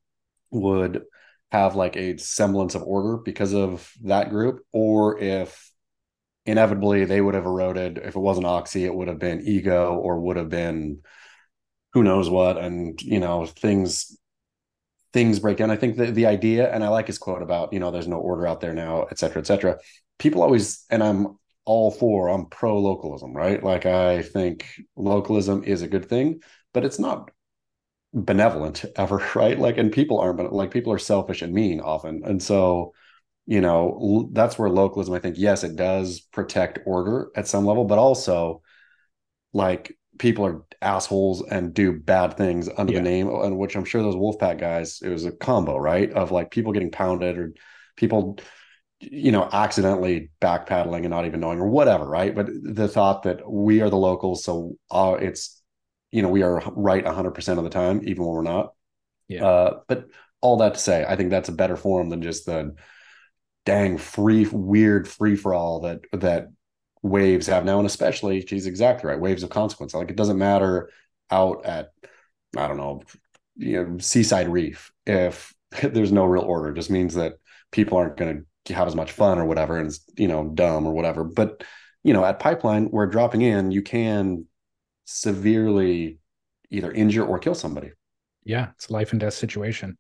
would have like a semblance of order because of that group, or if inevitably they would have eroded. If it wasn't Oxy, it would have been Ego or would have been who knows what, and you know things things break down. I think the the idea, and I like his quote about you know there's no order out there now, et cetera, et cetera. People always, and I'm all for, I'm pro localism, right? Like I think localism is a good thing, but it's not benevolent ever, <laughs> right? Like, and people aren't, but like people are selfish and mean often, and so you know l- that's where localism, I think, yes, it does protect order at some level, but also like people are assholes and do bad things under Yeah. the name and which i'm sure those wolfpack guys it was a combo right of like people getting pounded or people you know accidentally backpedaling and not even knowing or whatever right but the thought that we are the locals so uh, it's you know we are right 100% of the time even when we're not. Yeah. uh, but all that to say i think that's a better form than just the dang free weird free for all that that waves have now. And especially she's exactly right waves of consequence. Like it doesn't matter out at i don't know you know seaside reef if <laughs> there's no real order. It just means that people aren't going to have as much fun or whatever and it's you know dumb or whatever. But you know at pipeline where dropping in. You can severely either injure or kill somebody yeah it's a life and death situation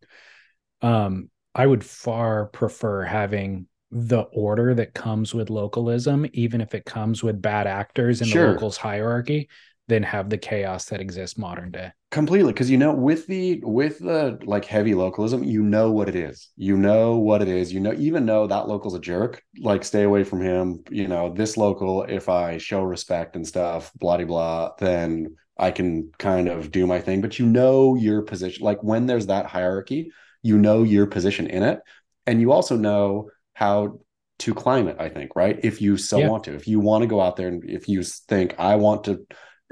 um i would far prefer having the order that comes with localism even if it comes with bad actors in Sure. the locals hierarchy than have the chaos that exists modern day. Completely because you know with the with the like heavy localism you know what it is. You know what it is. You know even know that local's a jerk like stay away from him you know this local if i show respect and stuff blah blah then i can kind of do my thing. But you know your position like when there's that hierarchy you know your position in it. And you also know how to climb it i think right? If you so Yeah. want to. If you want to go out there and if you think i want to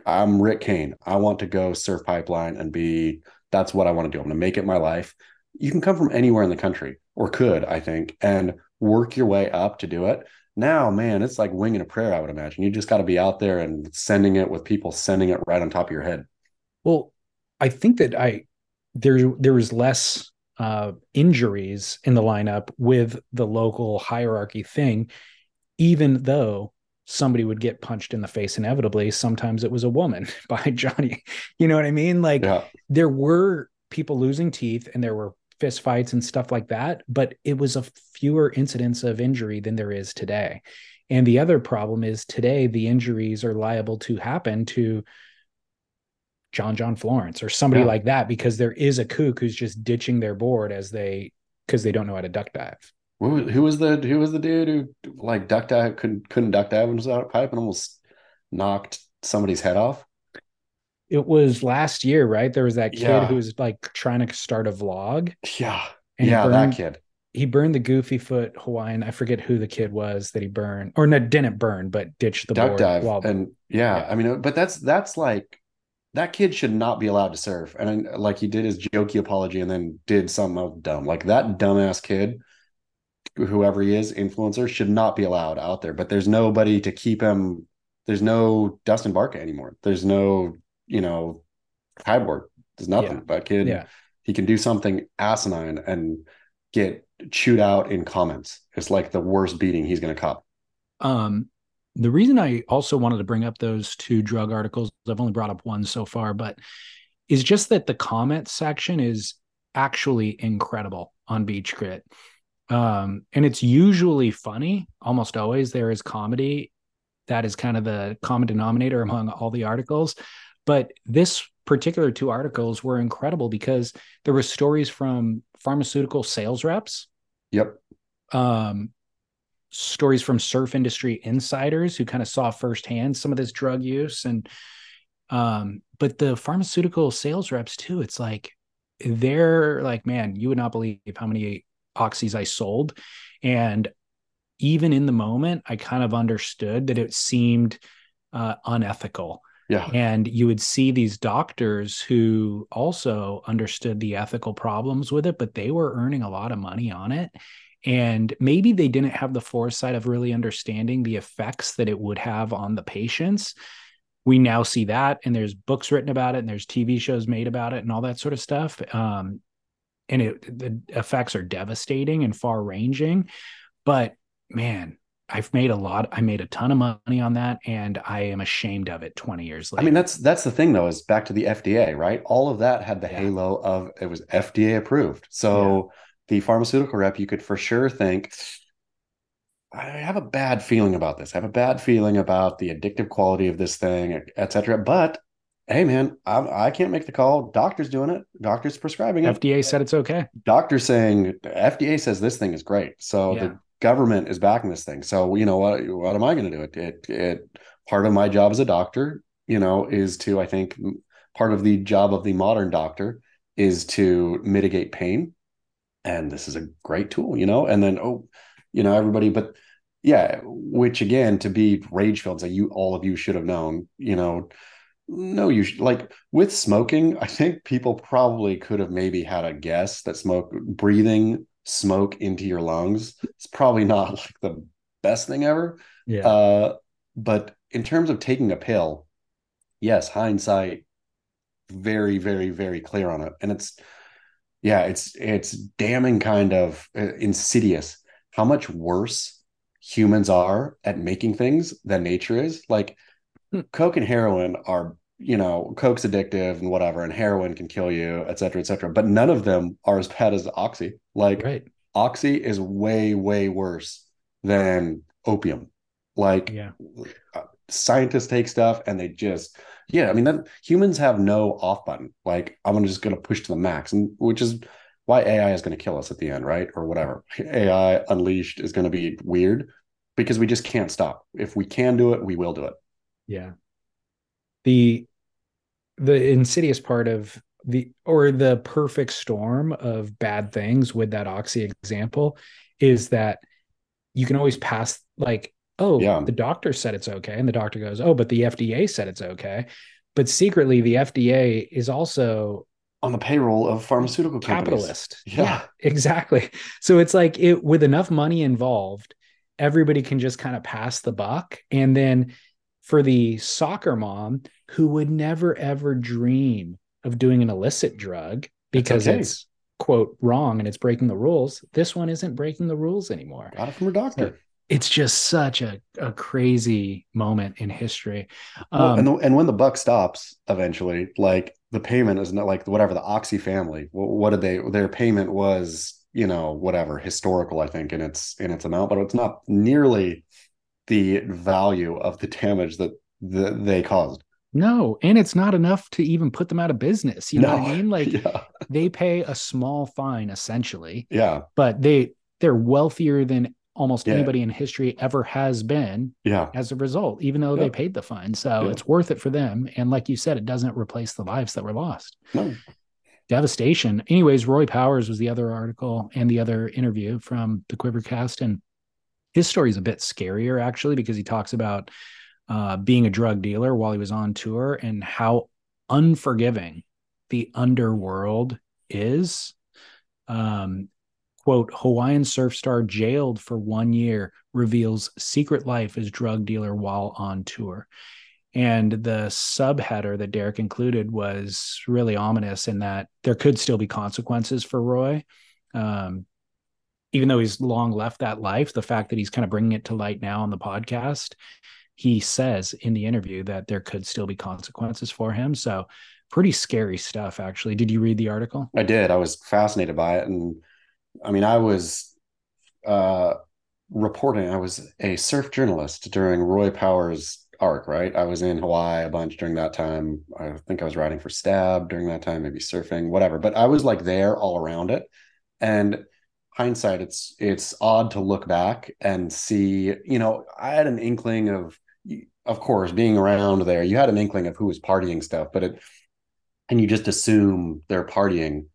I'm Rick Kane. I want to go surf pipeline and be that's what I want to do. I'm going to make it my life. You can come from anywhere in the country or could, I think, and work your way up to do it. Now, man, it's like winging a prayer, I would imagine. You just got to be out there and sending it with people sending it right on top of your head. well i think that i there there was less uh injuries in the lineup with the local hierarchy thing even though somebody would get punched in the face inevitably sometimes it was a woman <laughs> by johnny you know what i mean like Yeah. there were people losing teeth and there were fist fights and stuff like that but it was a fewer incidents of injury than there is today and the other problem is today the injuries are liable to happen to john john florence or somebody Yeah. like that because there is a kook who's just ditching their board as they because they don't know how to duck dive Who, who was the who was the dude who like duck dive couldn't couldn't duck dive and was out of pipe and almost knocked somebody's head off? it was last year right there was that kid Yeah. who was like trying to start a vlog Yeah. Yeah, burned- that kid. he burned the goofy foot hawaiian i forget who the kid was that he burned or no didn't burn but ditched the duck board dive and yeah, Yeah. i mean but that's that's like that kid should not be allowed to surf. And like he did his jokey apology and then did something dumb. Like that dumbass kid, whoever he is, influencer, should not be allowed out there. But there's nobody to keep him. There's no Dustin Barca anymore. There's no, you know, Kyborg. There's nothing. Yeah. That kid, Yeah. he can do something asinine and get chewed out in comments. It's like the worst beating he's going to cop. Um, the reason I also wanted to bring up those two drug articles, I've only brought up one so far, but is just that the comment section is actually incredible on Beach Grit. Um, and it's usually funny, almost always there is comedy. That is kind of the common denominator among all the articles. But this particular two articles were incredible because there were stories from pharmaceutical sales reps Yep. um, stories from surf industry insiders who kind of saw firsthand some of this drug use and um but the pharmaceutical sales reps too it's like they're like man you would not believe how many oxys i sold. And even in the moment i kind of understood that it seemed uh, unethical. Yeah. and you would see these doctors who also understood the ethical problems with it but they were earning a lot of money on it. And maybe they didn't have the foresight of really understanding the effects that it would have on the patients. We now see that and there's books written about it and there's tv shows made about it and all that sort of stuff. Um, and it the effects are devastating and far ranging but man i've made a lot i made a ton of money on that and i am ashamed of it 20 years later I mean, that's that's the thing though, is back to the FDA, right? All of that had the Yeah. halo of it was FDA approved. So the pharmaceutical rep, you could for sure think, I have a bad feeling about this. I have a bad feeling about the addictive quality of this thing, et cetera. But hey, man, I, I can't make the call. Doctor's doing it. Doctor's prescribing it. fda said it's okay Doctor's saying FDA says this thing is great. So Yeah. the government is backing this thing. So you know what? What am I going to do? It, it it part of my job as a doctor, you know, is to I think part of the job of the modern doctor is to mitigate pain, and this is a great tool, you know. And then oh, you know everybody, but yeah, which again to be rage filled, say you all of you should have known, you know. No, you should like with smoking. I think people probably could have maybe had a guess that smoke breathing smoke into your lungs it's probably not <laughs> like the best thing ever. yeah Uh, but in terms of taking a pill, yes, hindsight, very, very, very clear on it, and it's yeah, it's it's damning kind of uh, insidious how much worse humans are at making things than nature is. Like. Coke and heroin are you know coke's addictive and whatever and heroin can kill you et cetera et cetera but none of them are as bad as oxy. Like right. Oxy is way way worse than opium. Like yeah. uh, scientists take stuff and they just yeah i mean that humans have no off button. Like i'm just going to push to the max and which is why ai is going to kill us at the end right? Or whatever. Ai unleashed is going to be weird because we just can't stop. If we can do it we will do it Yeah. The the insidious part of the or the perfect storm of bad things with that oxy example is that you can always pass like, oh, Yeah. the doctor said it's okay. And the doctor goes, Oh, but the FDA said it's okay. But secretly the FDA is also on the payroll of pharmaceutical companies. capitalist. Yeah. exactly. So it's like it with enough money involved, everybody can just kind of pass the buck. And then for the soccer mom who would never ever dream of doing an illicit drug because okay. it's quote wrong and it's breaking the rules, this one isn't breaking the rules anymore. got it from her doctor It's just such a, a crazy moment in history. Well, Um, and the, and when the buck stops eventually, like the payment is not like whatever the Oxy family. wh- What did they? Their payment was you know whatever historical, I think, in its in its amount, but it's not nearly the value of the damage that the, they caused. no, and it's not enough to even put them out of business. You know what I mean? Like <laughs> yeah, they pay a small fine essentially. Yeah, but they they're wealthier than almost Yeah. anybody in history ever has been yeah, as a result even though they paid the fine. So Yeah. it's worth it for them. And like you said it doesn't replace the lives that were lost. No, devastation. Anyways roy powers was the other article and the other interview from the quivercast. And his story is a bit scarier actually because he talks about uh, being a drug dealer while he was on tour and how unforgiving the underworld is. Um, quote, Hawaiian surf star jailed for one year reveals secret life as drug dealer while on tour. And the subheader that Derek included was really ominous in that there could still be consequences for Roy. Um, even though he's long left that life, the fact that he's kind of bringing it to light now on the podcast, he says in the interview that there could still be consequences for him. So, pretty scary stuff, actually. Did you read the article? I did. I was fascinated by it. And I mean, I was uh, reporting, I was a surf journalist during Roy Power's arc, right? I was in Hawaii a bunch during that time. I think I was writing for Stab during that time, maybe surfing, whatever. But I was like there all around it. And hindsight, it's it's odd to look back and see, you know, I had an inkling of of course, being around there, you had an inkling of who was partying stuff, but it and you just assume they're partying.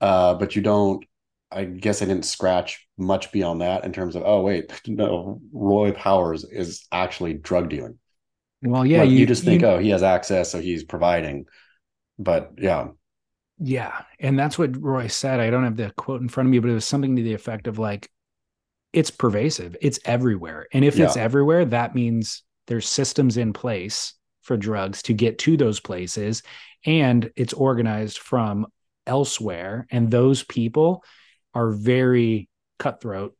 Uh, but you don't I guess I didn't scratch much beyond that in terms of, oh wait, <laughs> no, Roy Powers is actually drug dealing. Well, yeah, like you, you, just think, you, oh, he has access, so he's providing. But yeah. Yeah. And that's what Roy said. I don't have the quote in front of me, but it was something to the effect of like, it's pervasive, it's everywhere. And if yeah. it's everywhere, that means there's systems in place for drugs to get to those places and it's organized from elsewhere. And those people are very cutthroat,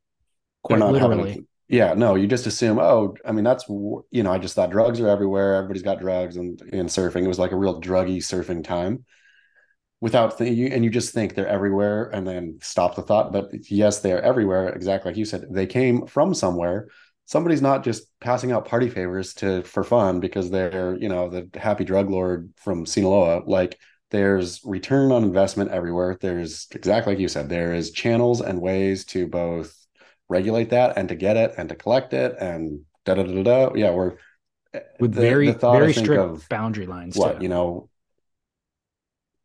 quite literally yeah no you just assume oh i mean that's you know i just thought drugs are everywhere everybody's got drugs and in surfing it was like a real druggy surfing time without thinking and you just think they're everywhere and then stop the thought but yes they're everywhere exactly like you said they came from somewhere somebody's not just passing out party favors to for fun because they're you know the happy drug lord from sinaloa like there's return on investment everywhere there's exactly like you said there is channels and ways to both regulate that and to get it and to collect it and da da da da. Yeah, we're with the, very the very strict of boundary lines. What too. you know,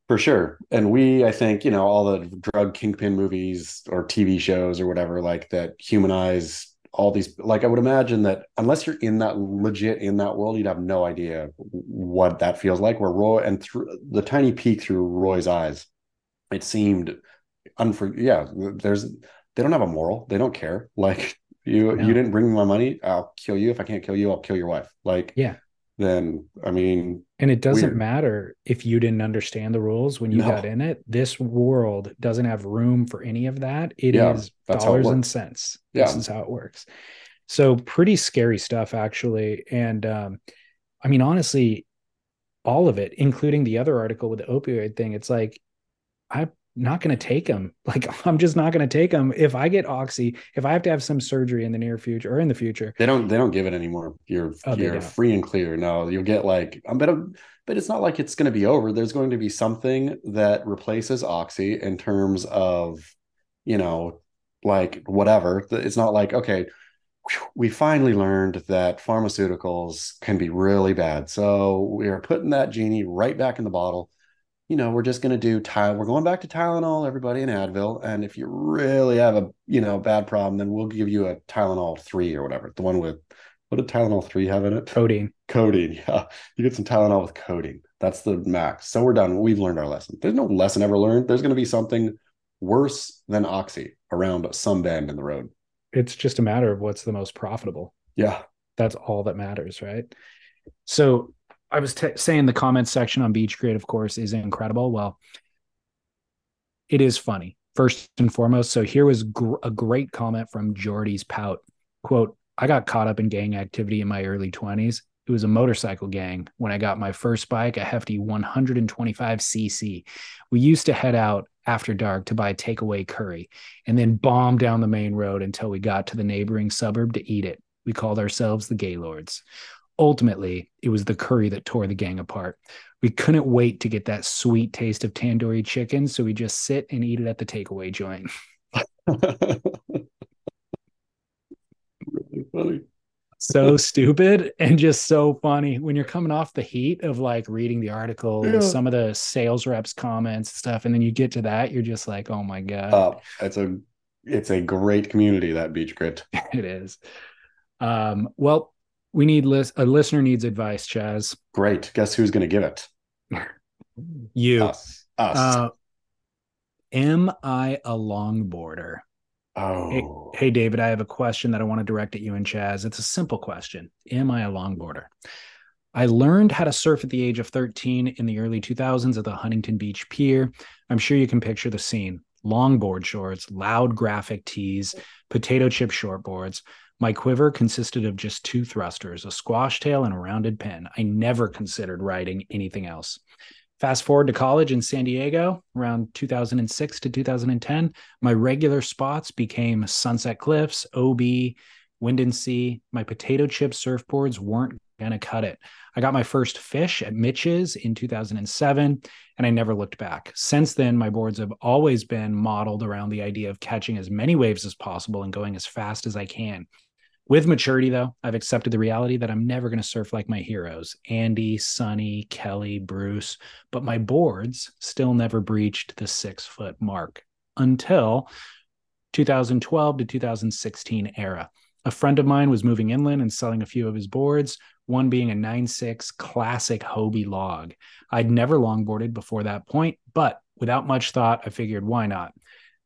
for sure. And we, I think, you know, all the drug kingpin movies or TV shows or whatever like that humanize all these. Like I would imagine that unless you're in that legit in that world, you'd have no idea what that feels like. Where Roy and through the tiny peek through Roy's eyes, it seemed unfor. Yeah, there's they don't have a moral. They don't care. Like you, no. you didn't bring me my money. I'll kill you. If I can't kill you, I'll kill your wife. Like, yeah. Then I mean, and it doesn't weird. matter if you didn't understand the rules when you no. got in it. This world doesn't have room for any of that. It yeah, is dollars it and cents. Yeah. This is how it works. So pretty scary stuff, actually. And um, I mean, honestly, all of it, including the other article with the opioid thing, it's like I not going to take them. <laughs> Like I'm just not going to take them. If I get oxy, if I have to have some surgery in the near future or in the future, they don't they don't give it anymore. You're oh, you're free and clear. No, you'll get like I'm but um, but it's not like it's going to be over. There's going to be something that replaces oxy in terms of you know like whatever. It's not like okay, we finally learned that pharmaceuticals can be really bad. So we are putting that genie right back in the bottle you know, we're just going to do Tylenol. We're going back to Tylenol, everybody, in Advil. And if you really have a, you know, bad problem, then we'll give you a Tylenol 3 or whatever. The one with, what did Tylenol 3 have in it? Codeine. Codeine. <laughs> Yeah. You get some Tylenol with codeine. That's the max. So we're done. We've learned our lesson. There's no lesson ever learned. There's going to be something worse than Oxy around some bend in the road. It's just a matter of what's the most profitable. Yeah. That's all that matters, right? So I was t- saying the comments section on Beach Grit, of course, is incredible. Well, it is funny first and foremost. So here was gr- a great comment from Jordy's Pout. Quote, I got caught up in gang activity in my early 20s. It was a motorcycle gang when I got my first bike, a hefty 125cc. We used to head out after dark to buy takeaway curry and then bomb down the main road until we got to the neighboring suburb to eat it. We called ourselves the Gaylords ultimately it was the curry that tore the gang apart. We couldn't wait to get that sweet taste of tandoori chicken, so we just sit and eat it at the takeaway joint. <laughs> really funny. so stupid and just so funny when you're coming off the heat of like reading the article, yeah. some of the sales reps comments and stuff, and then you get to that, you're just like, oh my god. Uh, it's a it's a great community that beach grit. <laughs> it is. Um, well, we need list a listener needs advice, Chas. Great. Guess who's going to give it? <laughs> You. Us. Us. Uh, am I a longboarder? oh. Hey, hey, David, I have a question that I want to direct at you and Chas. It's a simple question. Am I a longboarder? I learned how to surf at the age of 13 in the early 2000s at the Huntington Beach Pier. I'm sure you can picture the scene longboard shorts, loud graphic tees, potato chip shortboards. My quiver consisted of just two thrusters, a squash tail and a rounded pin. I never considered riding anything else. Fast forward to college in San Diego around 2006 to 2010, my regular spots became Sunset Cliffs, OB, Windansea. My potato chip surfboards weren't going to cut it. I got my first fish at Mitch's in 2007, and I never looked back. Since then, my boards have always been modeled around the idea of catching as many waves as possible and going as fast as I can. With maturity, though, I've accepted the reality that I'm never going to surf like my heroes Andy, Sonny, Kelly, Bruce, but my boards still never breached the six foot mark until 2012 to 2016 era. A friend of mine was moving inland and selling a few of his boards, one being a 9.6 classic Hobie log. I'd never longboarded before that point, but without much thought, I figured why not?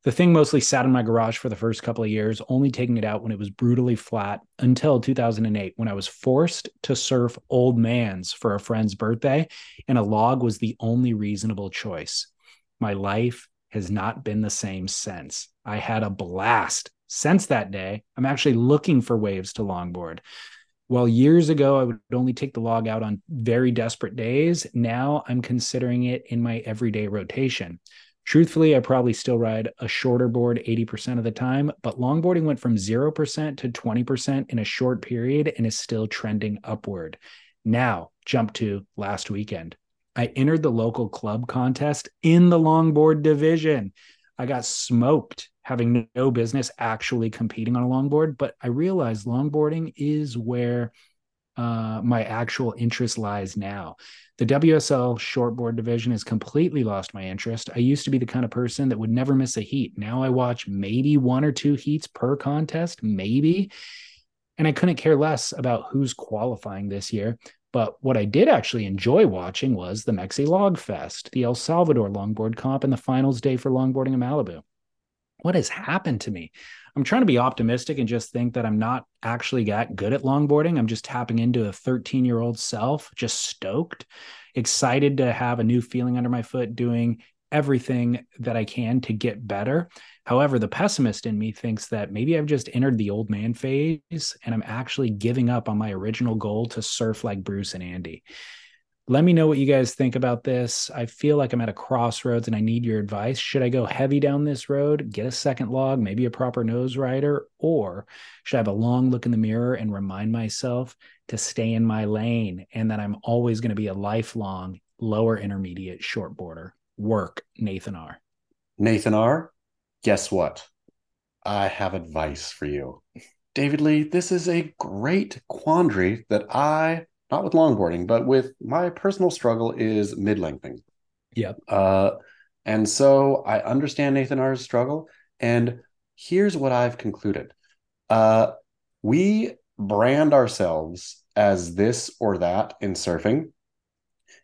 The thing mostly sat in my garage for the first couple of years, only taking it out when it was brutally flat until 2008 when I was forced to surf Old Man's for a friend's birthday, and a log was the only reasonable choice. My life has not been the same since. I had a blast since that day. I'm actually looking for waves to longboard. While years ago I would only take the log out on very desperate days, now I'm considering it in my everyday rotation. Truthfully, I probably still ride a shorter board 80% of the time, but longboarding went from 0% to 20% in a short period and is still trending upward. Now, jump to last weekend. I entered the local club contest in the longboard division. I got smoked having no business actually competing on a longboard, but I realized longboarding is where uh, my actual interest lies now. The WSL shortboard division has completely lost my interest. I used to be the kind of person that would never miss a heat. Now I watch maybe one or two heats per contest, maybe. And I couldn't care less about who's qualifying this year. But what I did actually enjoy watching was the Mexi Log Fest, the El Salvador longboard comp, and the finals day for longboarding in Malibu. What has happened to me? I'm trying to be optimistic and just think that I'm not actually that good at longboarding. I'm just tapping into a 13 year old self, just stoked, excited to have a new feeling under my foot, doing everything that I can to get better. However, the pessimist in me thinks that maybe I've just entered the old man phase and I'm actually giving up on my original goal to surf like Bruce and Andy. Let me know what you guys think about this. I feel like I'm at a crossroads and I need your advice. Should I go heavy down this road, get a second log, maybe a proper nose rider, or should I have a long look in the mirror and remind myself to stay in my lane and that I'm always going to be a lifelong lower intermediate short border? Work, Nathan R. Nathan R., guess what? I have advice for you. David Lee, this is a great quandary that I not with longboarding, but with my personal struggle is mid lengthening. Yep. Uh, and so I understand Nathan R's struggle. And here's what I've concluded uh, we brand ourselves as this or that in surfing.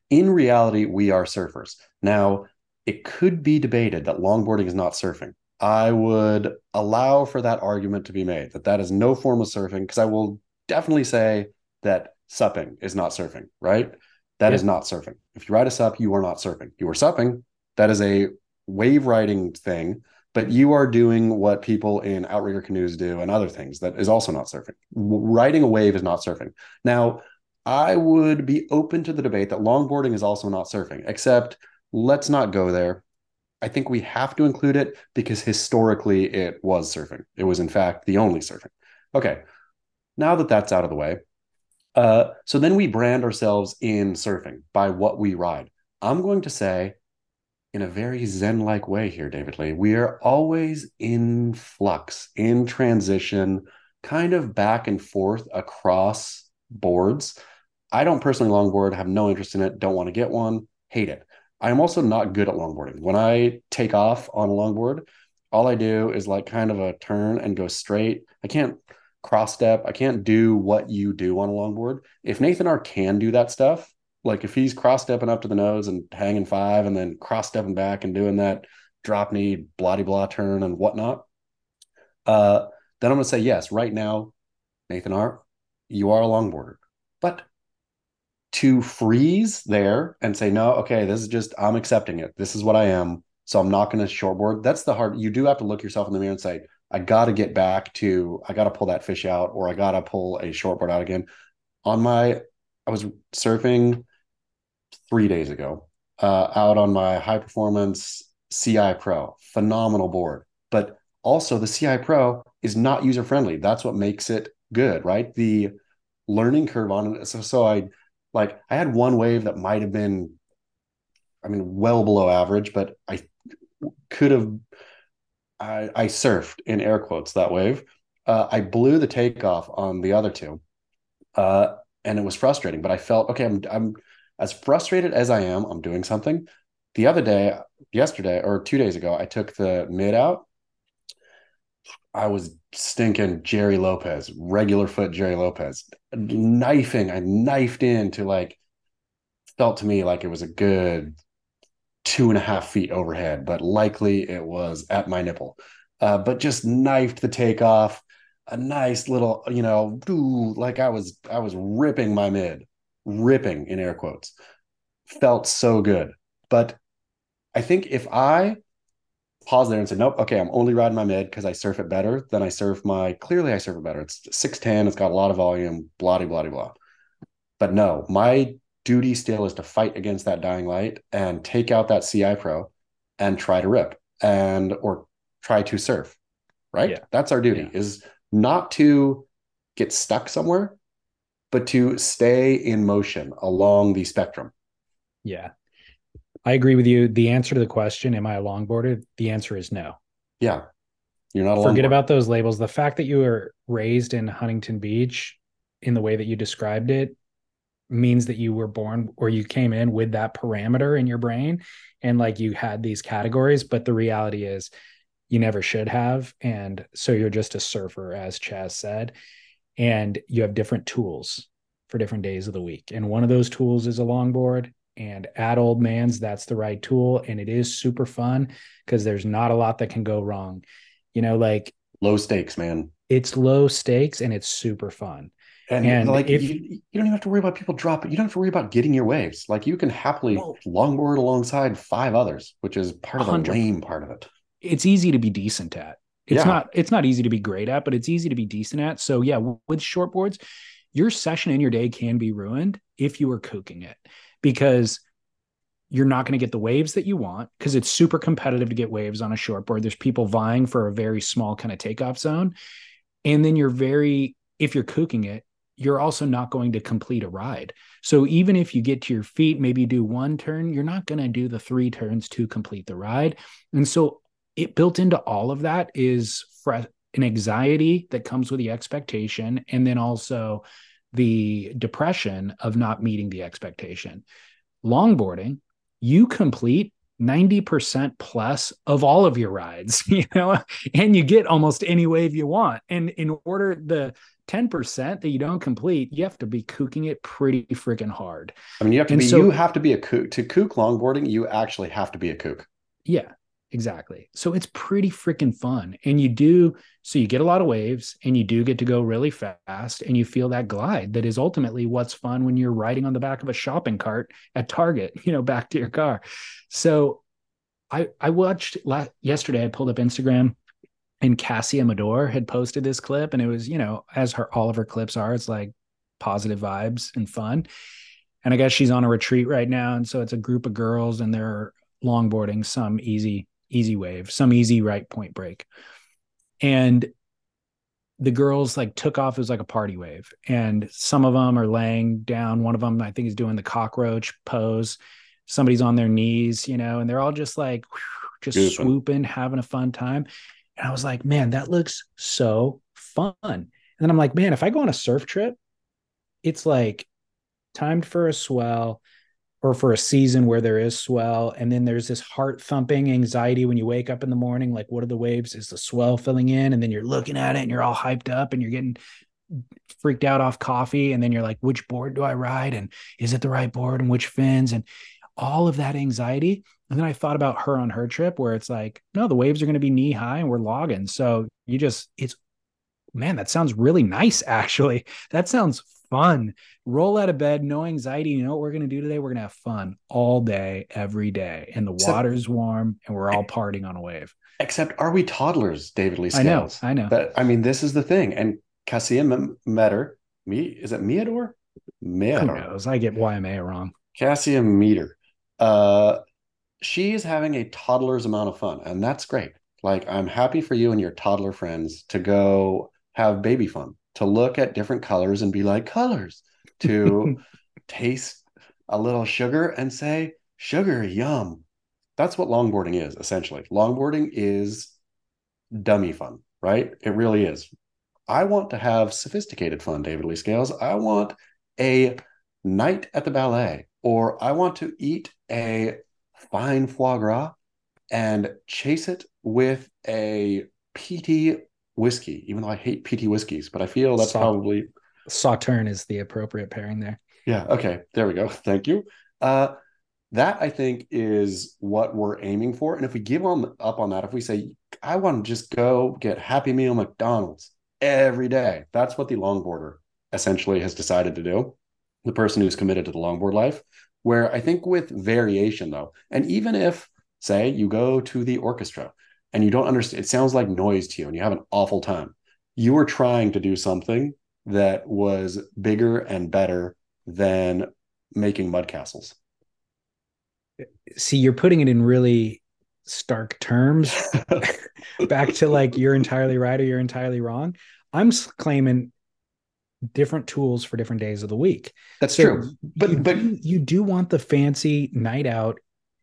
In reality, we are surfers. Now, it could be debated that longboarding is not surfing. I would allow for that argument to be made that that is no form of surfing because I will definitely say that supping is not surfing, right? That yeah. is not surfing. If you ride a sup, you are not surfing. You are supping. That is a wave riding thing, but you are doing what people in outrigger canoes do and other things that is also not surfing. Riding a wave is not surfing. Now, I would be open to the debate that longboarding is also not surfing, except let's not go there. I think we have to include it because historically it was surfing. It was, in fact, the only surfing. Okay. Now that that's out of the way, uh, so then we brand ourselves in surfing by what we ride. I'm going to say, in a very Zen like way here, David Lee, we are always in flux, in transition, kind of back and forth across boards. I don't personally longboard, have no interest in it, don't want to get one, hate it. I'm also not good at longboarding. When I take off on a longboard, all I do is like kind of a turn and go straight. I can't cross step. I can't do what you do on a longboard. If Nathan R can do that stuff, Like if he's cross stepping up to the nose and hanging five and then cross stepping back and doing that drop knee, blah blah turn and whatnot, uh, then I'm gonna say yes. Right now, Nathan R, you are a longboarder. But to freeze there and say, no, okay, this is just I'm accepting it. This is what I am. So I'm not going to shortboard. That's the hard. You do have to look yourself in the mirror and say, I got to get back to, I got to pull that fish out, or I got to pull a shortboard out again. On my, I was surfing three days ago, uh, out on my high performance CI Pro, phenomenal board. But also, the CI Pro is not user friendly. That's what makes it good, right? The learning curve on it. So, so I like, I had one wave that might have been, I mean, well below average, but I could have I, I surfed in air quotes that wave. Uh, I blew the takeoff on the other two, uh, and it was frustrating. But I felt okay. I'm I'm as frustrated as I am. I'm doing something. The other day, yesterday or two days ago, I took the mid out. I was stinking Gerry Lopez, regular foot Gerry Lopez, knifing. I knifed into like felt to me like it was a good two and a half feet overhead, but likely it was at my nipple. Uh, but just knifed the takeoff, a nice little, you know, like I was I was ripping my mid, ripping in air quotes. Felt so good. But I think if I pause there and say, nope, okay, I'm only riding my mid because I surf it better, then I surf my clearly I surf it better. It's 610, it's got a lot of volume, blah blah blah blah. But no, my duty still is to fight against that dying light and take out that CI Pro and try to rip and or try to surf. Right? Yeah. That's our duty yeah. is not to get stuck somewhere, but to stay in motion along the spectrum. Yeah. I agree with you. The answer to the question, am I a longboarder? The answer is no. Yeah. You're not Forget about those labels. The fact that you were raised in Huntington Beach in the way that you described it means that you were born or you came in with that parameter in your brain and like you had these categories but the reality is you never should have. And so you're just a surfer as Chas said and you have different tools for different days of the week. And one of those tools is a longboard. And at old man's that's the right tool. And it is super fun because there's not a lot that can go wrong. You know like low stakes man. It's low stakes and it's super fun and, and like if, you, you, don't even have to worry about people dropping. You don't have to worry about getting your waves. Like you can happily longboard alongside five others, which is part of the lame part of it. It's easy to be decent at. It's yeah. not. It's not easy to be great at, but it's easy to be decent at. So yeah, with shortboards, your session in your day can be ruined if you are cooking it because you're not going to get the waves that you want because it's super competitive to get waves on a shortboard. There's people vying for a very small kind of takeoff zone. And then you're very, if you're cooking it, you're also not going to complete a ride. So even if you get to your feet, maybe do one turn, you're not going to do the three turns to complete the ride. And so it built into all of that is an anxiety that comes with the expectation and then also the depression of not meeting the expectation. Longboarding, you complete 90% plus of all of your rides, <laughs> you know, and you get almost any wave you want. And in order the 10% that you don't complete, you have to be kooking it pretty freaking hard. I mean, you have to and be, so, you have to be a kook. To kook longboarding, you actually have to be a kook. Yeah, exactly. So it's pretty freaking fun. And you do, so you get a lot of waves and you do get to go really fast and you feel that glide that is ultimately what's fun when you're riding on the back of a shopping cart at Target, <laughs> you know, back to your car. So I, I watched last, yesterday, I pulled up Instagram and Kassia Meador had posted this clip, and it was, you know, as her all of her clips are, it's like positive vibes and fun. And I guess she's on a retreat right now, and so it's a group of girls, and they're longboarding some easy, easy wave, some easy right point break, and the girls like took off. It was like a party wave, and some of them are laying down. One of them, I think, is doing the cockroach pose. Somebody's on their knees, you know, and they're all just like whew, just Beautiful. swooping, having a fun time. And I was like, man, that looks so fun. And then I'm like, man, if I go on a surf trip, it's like timed for a swell or for a season where there is swell. And then there's this heart thumping anxiety when you wake up in the morning. Like, what are the waves? Is the swell filling in? And then you're looking at it and you're all hyped up and you're getting freaked out off coffee and then you're like which board do i ride and is it the right board and which fins and all of that anxiety. And then i thought about her on her trip where it's like no the waves are going to be knee high and we're logging. So you just it's man that sounds really nice <laughs> actually. That sounds fun. Roll out of bed no anxiety. You know what we're going to do today? We're going to have fun all day every day. And the water's warm and we're all partying on a wave. Except, are we toddlers, David Lee I know, I know. That I mean, this is the thing. And Cassia Meter, me is it Meador? who knows? I get yma wrong. Cassia Meter. Uh, she is having a toddler's amount of fun, and that's great. Like, I'm happy for you and your toddler friends to go have baby fun, to look at different colors and be like, colors, to <laughs> taste a little sugar and say, sugar, yum. That's what longboarding is essentially. Longboarding is dummy fun, right? It really is. I want to have sophisticated fun, David Lee Scales. I want a night at the ballet, or I want to eat a fine foie gras and chase it with a peaty whiskey, even though I hate peaty whiskeys, but I feel that's probably sauterne is the appropriate pairing there yeah. Okay. There we go. <laughs> Thank you. Uh, that I think is what we're aiming for. And if we give on up on that, if we say, I want to just go get Happy Meal McDonald's every day, that's what the longboarder essentially has decided to do. The person who's committed to the longboard life, where I think with variation though, and even if say you go to the orchestra and you don't understand, it sounds like noise to you and you have an awful time. You were trying to do something that was bigger and better than making mud castles. see you're putting it in really stark terms <laughs> <laughs> back to like you're entirely right or you're entirely wrong i'm claiming different tools for different days of the week That's So true. But you, but do, you do want the fancy night out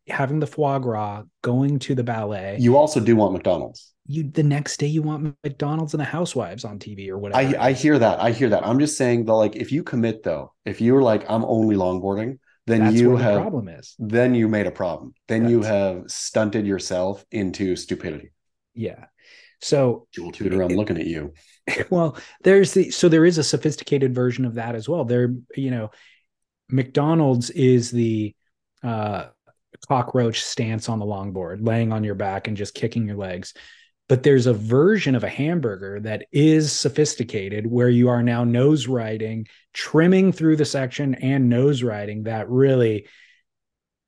having the foie gras going to the ballet you also do want McDonald's. you the next day you want mcdonald's and the housewives on tv or whatever I, I hear that. I hear that. I'm just saying though, like if you commit though, if you're like, I'm only longboarding, then that's you where the have problem is then you made a problem. Then you have stunted yourself into stupidity. yeah so Joel Tudor, I'm looking at you. Well there's the so there is a sophisticated version of that as well. There you know mcdonald's is the uh cockroach stance on the longboard laying on your back and just kicking your legs. But there's a version of a hamburger that is sophisticated where you are now nose riding trimming through the section and nose riding that really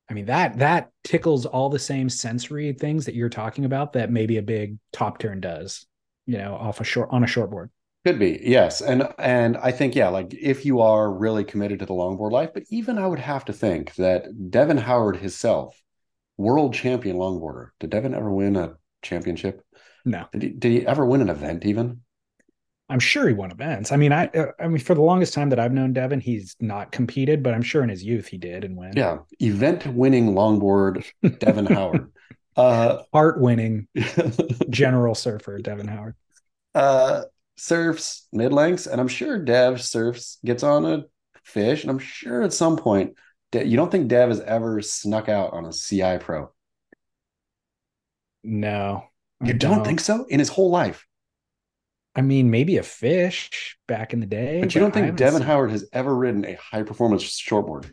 i mean that that tickles all the same sensory things that you're talking about that maybe a big top turn does you know off a short on a short board Could be, yes. And and I think, yeah, like if you are really committed to the longboard life, but even I would have to think that Devin Howard himself, world champion longboarder. Did Devin ever win a championship? no Did he, did he ever win an event even? i'm sure he won events i mean i uh, i mean for the longest time that i've known devin he's not competed but i'm sure in his youth he did and win Yeah, event winning longboard Devin Howard. <laughs> Uh, heart winning <laughs> general surfer devin howard uh, surfs mid lengths, and I'm sure Dev surfs gets on a fish, and I'm sure at some point, De- you don't think Dev has ever snuck out on a CI Pro? no You don't think so in his whole life? i mean maybe a fish back in the day But you don't think Devin seen- Howard has ever ridden a high performance shortboard?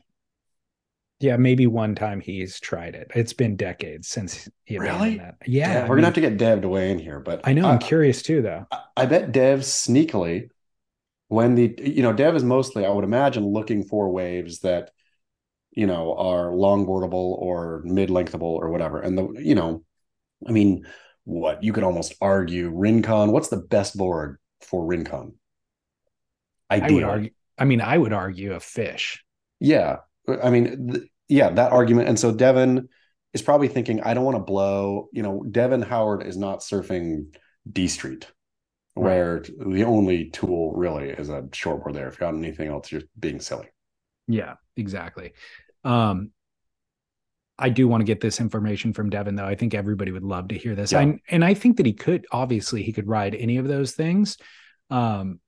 Yeah maybe one time he's tried it it's been decades since he abandoned Really? that yeah Yeah, we're gonna have to get Dev to weigh in here, but i know i'm I, curious too though I bet Dev sneakily, when the you know Dev is mostly, I would imagine, looking for waves that you know are longboardable or mid lengthable or whatever. And the you know, I mean, what you could almost argue Rincon. What's the best board for Rincon? i would argue i mean i would argue a fish Yeah. I mean, th- yeah, that argument. And so Devin is probably thinking, I don't want to blow, you know, Devin Howard is not surfing D Street, where the only tool really is a shortboard there. If you got anything else, you're being silly. Yeah, exactly. Um, I do want to get this information from Devin, though. I think everybody would love to hear this. Yeah. I, and I think that he could, obviously, he could ride any of those things. Um,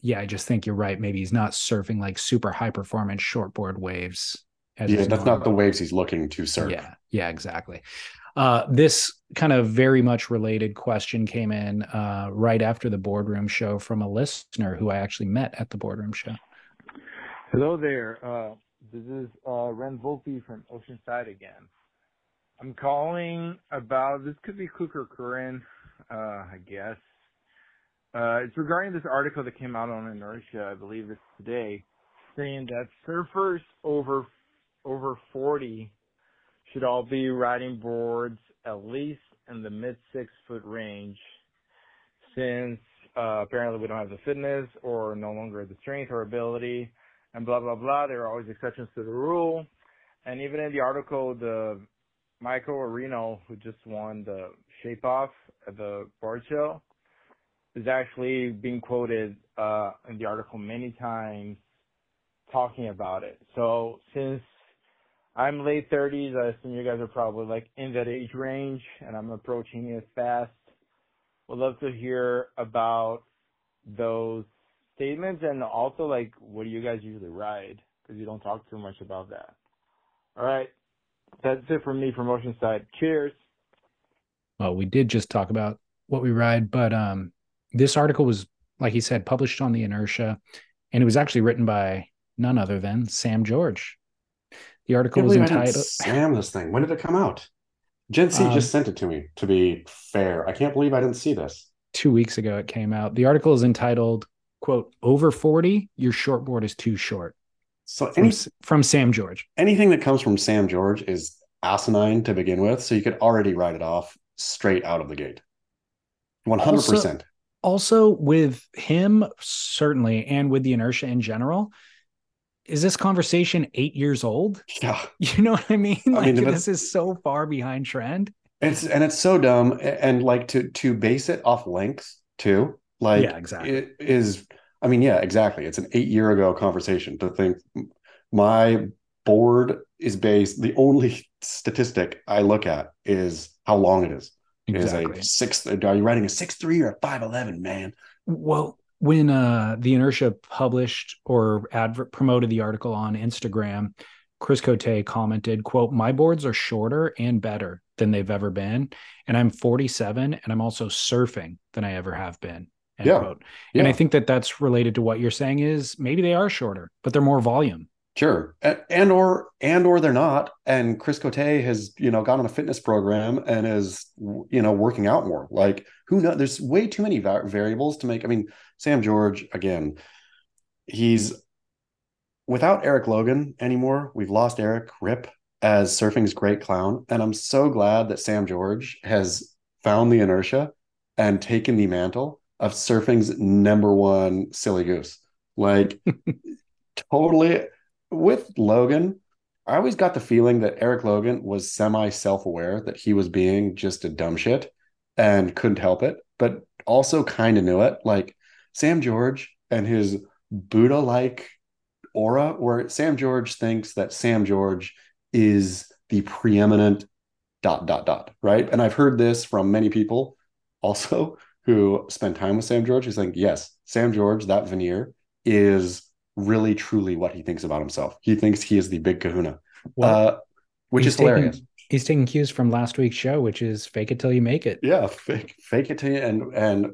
yeah, I just think you're right. Maybe he's not surfing like super high performance shortboard waves. as Yeah, that's not the waves he's looking to surf. Yeah, yeah, exactly. Uh, this kind of very much related question came in uh, right after the boardroom show from a listener who I actually met at the boardroom show. Hello there. Uh, this is uh, Ren Volpe from Oceanside again. I'm calling about this could be Kluker Curran, uh, I guess. Uh, it's regarding this article that came out on Inertia, I believe it's today, saying that surfers over over 40 should all be riding boards at least in the mid six foot range, since uh, apparently we don't have the fitness or no longer the strength or ability, and blah blah blah. There are always exceptions to the rule, and even in the article, the Michael Areno, who just won the Shape Off at the board show, is actually being quoted uh, in the article many times talking about it. So since I'm late 30s, I assume you guys are probably like in that age range, and I'm approaching it fast. Would love to hear about those statements and also like what do you guys usually ride? Because you don't talk too much about that. All right, that's it from me from Oceanside. Cheers. Well, we did just talk about what we ride, but um, this article was, like he said, published on the Inertia, and it was actually written by none other than Sam George. The article was entitled Sam this thing. When did it come out? Gen C um, just sent it to me, to be fair. I can't believe I didn't see this. Two weeks ago it came out. The article is entitled, quote, over 40, your shortboard is too short. So any, from, from Sam George. Anything that comes from Sam George is asinine to begin with. So you could already write it off straight out of the gate. 100%. Also, also with him, certainly, and with the inertia in general, is this conversation eight years old? <laughs> Yeah. You know what I mean? Like I mean, this is so far behind trend. It's and it's so dumb. And like to to base it off length too. Like yeah, exactly. It is I mean, yeah, exactly. It's an eight year ago conversation to think my board is based the only <laughs> statistic I look at is how long it is. Exactly. Is a six are you writing a six three or a five eleven, man? Well, when uh, the inertia published or advert promoted the article on instagram chris cote commented quote my boards are shorter and better than they've ever been and i'm 47 and i'm also surfing than i ever have been yeah. Quote. and i think that that's related to what you're saying is maybe they are shorter but they're more volume Sure, and or and or they're not. And Chris Cote has you know gone on a fitness program and is you know working out more. Like who knows? There's way too many variables to make. I mean, Sam George again, he's without Eric Logan anymore. We've lost Eric Rip as surfing's great clown, and I'm so glad that Sam George has found the inertia and taken the mantle of surfing's number one silly goose. Like <laughs> totally with Logan, I always got the feeling that Eric Logan was semi self aware that he was being just a dumb shit and couldn't help it, but also kind of knew it. Like Sam George and his Buddha like aura, where Sam George thinks that Sam George is the preeminent dot dot dot, right? And I've heard this from many people also who spend time with Sam George who's like, yes, Sam George, that veneer is really truly what he thinks about himself. He thinks he is the big kahuna, well, uh, which is hilarious. Taking, he's taking cues from last week's show, which is fake it till you make it. Yeah, fake, fake it till you and and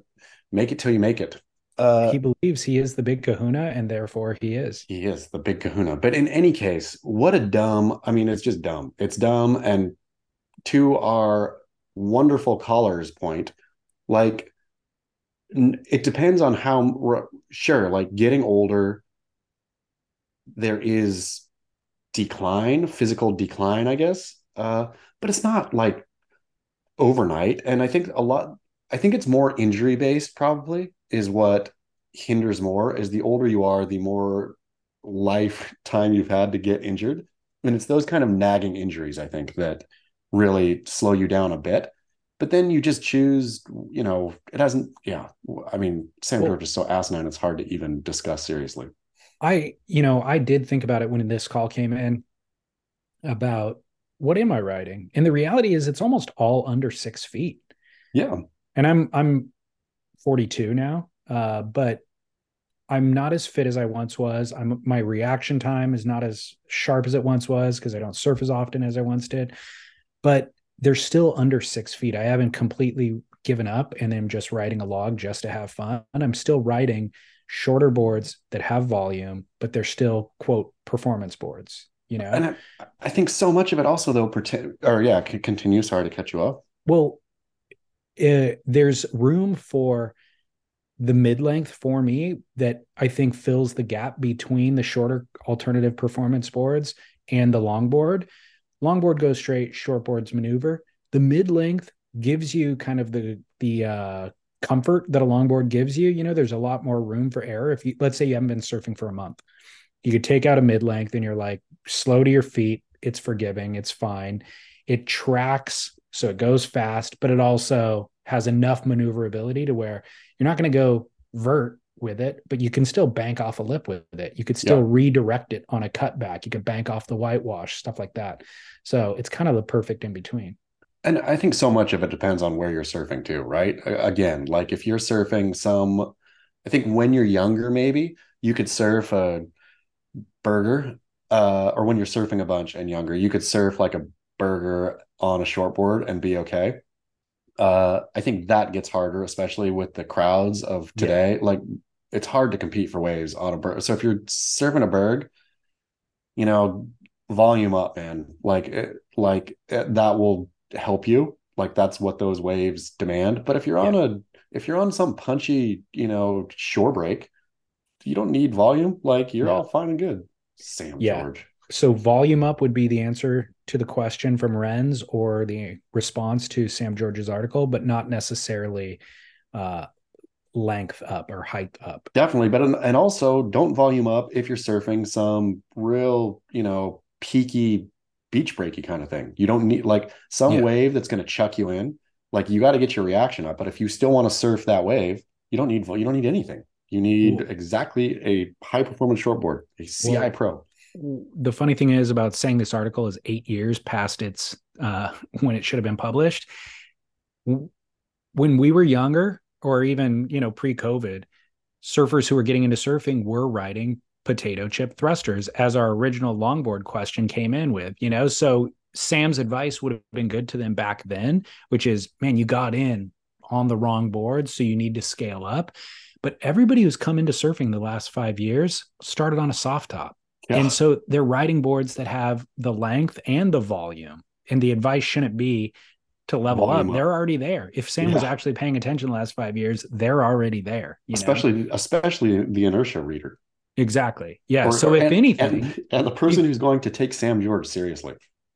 make it till you make it. Uh, he believes he is the big kahuna and therefore he is. He is the big kahuna. But in any case, what a dumb, I mean, it's just dumb. It's dumb. And to our wonderful caller's point, like, it depends on how, sure, like getting older, there is decline, physical decline, I guess. Uh, but it's not like overnight. And I think a lot, I think it's more injury based, probably, is what hinders more. As the older you are, the more lifetime <laughs> you've had to get injured. And it's those kind of nagging injuries, I think, that really slow you down a bit. But then you just choose, you know, it hasn't, yeah. I mean, Sam well, George is so asinine, it's hard to even discuss seriously. I, you know, I did think about it when this call came in about what am I riding? And the reality is it's almost all under six feet. Yeah. And I'm I'm 42 now. Uh, but I'm not as fit as I once was. I'm my reaction time is not as sharp as it once was because I don't surf as often as I once did. But they're still under six feet. I haven't completely given up and I'm just writing a log just to have fun. I'm still writing shorter boards that have volume, but they're still quote performance boards. You know, and I, I think so much of it also though pretend or yeah, continue. Sorry to cut you off. Well, uh, there's room for the mid length for me that I think fills the gap between the shorter alternative performance boards and the longboard. Longboard goes straight, shortboards maneuver. The mid length gives you kind of the the uh, comfort that a longboard gives you. You know, there's a lot more room for error. If you let's say you haven't been surfing for a month, you could take out a mid length and you're like slow to your feet. It's forgiving. It's fine. It tracks, so it goes fast, but it also has enough maneuverability to where you're not going to go vert with it, but you can still bank off a lip with it. You could still yeah. redirect it on a cutback. You could bank off the whitewash, stuff like that. So it's kind of the perfect in between. And I think so much of it depends on where you're surfing too, right? Again, like if you're surfing some, I think when you're younger, maybe you could surf a burger, uh, or when you're surfing a bunch and younger, you could surf like a burger on a shortboard and be okay uh, I think that gets harder, especially with the crowds of today. Yeah. Like it's hard to compete for waves on a berg. So if you're serving a berg, you know, volume up, man. Like it, like it, that will help you. Like that's what those waves demand. But if you're yeah. on a if you're on some punchy, you know, shore break, you don't need volume. Like you're yeah. all fine and good. Sam George so volume up would be the answer to the question from Renz or the response to Sam George's article, but not necessarily uh, length up or height up. Definitely, but and also don't volume up if you're surfing some real, you know, peaky beach breaky kind of thing. You don't need like some yeah. wave that's going to chuck you in. Like you got to get your reaction up. But if you still want to surf that wave, you don't need you don't need anything. You need Ooh. exactly a high performance shortboard, a CI well, Pro the funny thing is about saying this article is eight years past its uh, <laughs> when it should have been published. When we were younger, or even you know pre-COVID, surfers who were getting into surfing were riding potato chip thrusters, as our original longboard question came in with. You know, so Sam's advice would have been good to them back then, which is, man, you got in on the wrong board, so you need to scale up. But everybody who's come into surfing the last five years started on a soft top yeah. And so they're riding boards that have the length and the volume. And the advice shouldn't be to level up. up. They're already there. If Sam yeah. was actually paying attention the last five years, they're already there. especially, know? especially the inertia reader. Exactly. Yeah. Or, so if and, anything, and, and, the person who's going to take Sam George seriously.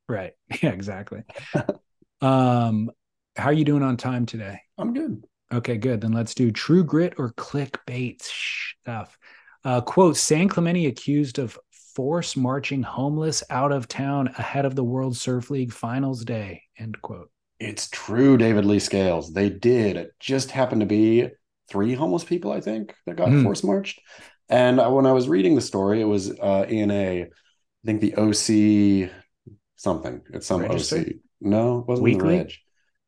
Right. <laughs> Yeah. Exactly. um, how are you doing on time today? I'm good. Okay, good. Then let's do true grit or clickbait stuff. Uh, quote: San Clemente accused of force marching homeless out of town ahead of the World Surf League finals day. End quote. It's true, David Lee Scales. They did. It just happened to be three homeless people, I think, that got mm. force marched. And when I was reading the story, it was uh, in a, I think the OC something. It's some Register? OC. No, it wasn't Weekly? the Reg.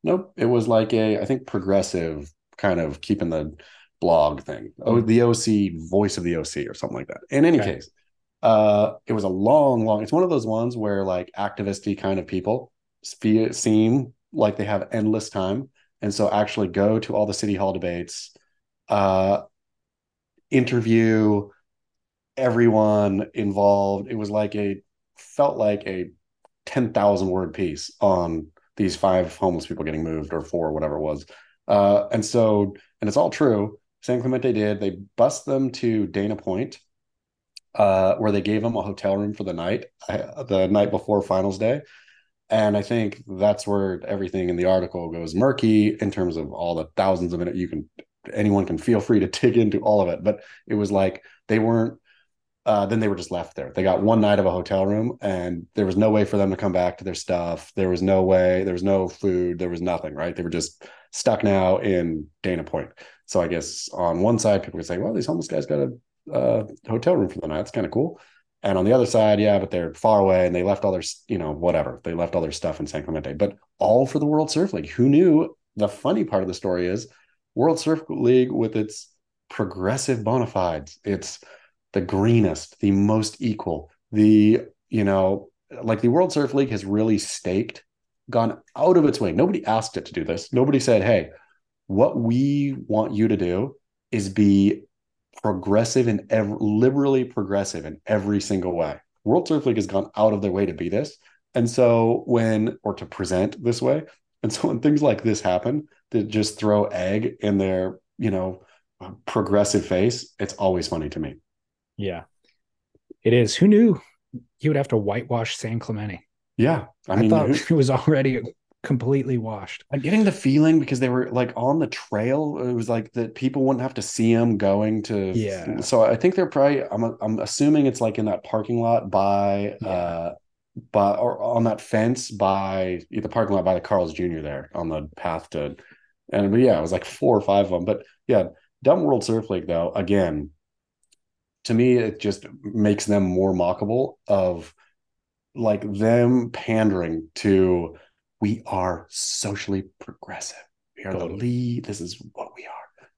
Nope. It was like a, I think, progressive kind of keeping the blog thing. Oh, the OC, voice of the OC, or something like that. In any okay. case, uh, it was a long, long. It's one of those ones where like activisty kind of people seem like they have endless time, and so actually go to all the city hall debates, uh, interview everyone involved. It was like a felt like a ten thousand word piece on these five homeless people getting moved or four, whatever it was. Uh, and so, and it's all true. San Clemente did. They bust them to Dana Point uh, where they gave them a hotel room for the night, uh, the night before finals day. And I think that's where everything in the article goes murky in terms of all the thousands of minutes you can, anyone can feel free to <laughs> dig into all of it. But it was like they weren't, uh, then they were just left there. They got one night of a hotel room and there was no way for them to come back to their stuff. There was no way, there was no food, there was nothing, right? They were just stuck now in Dana Point. So I guess on one side, people could say, well, these homeless guys got a uh, hotel room for the night. It's kind of cool. And on the other side, yeah, but they're far away and they left all their, you know, whatever. They left all their stuff in San Clemente, but all for the World Surf League. Who knew? The funny part of the story is World Surf League with its progressive bona fides. It's the greenest, the most equal, the, you know, like the World Surf League has really staked gone out of its way. Nobody asked it to do this. Nobody said, "Hey, what we want you to do is be progressive and ev- liberally progressive in every single way." World Surf League has gone out of their way to be this, and so when or to present this way, and so when things like this happen, that just throw egg in their you know progressive face, it's always funny to me. Yeah, it is. Who knew he would have to whitewash San Clemente? Yeah, I, mean, thought <laughs> it was already completely washed. I'm getting the feeling because they were like on the trail. It was like that people wouldn't have to see them going to. Yeah. So I think they're probably. I'm I'm assuming it's like in that parking lot by. Yeah. uh by or on that fence by the parking lot by the Carl's Jr. there on the path to, and but yeah, it was like four or five of them. But yeah, Dumb World Surf League though, again, to me it just makes them more mockable of like them pandering to we are socially progressive. We are Totally. the lead. This is what we are.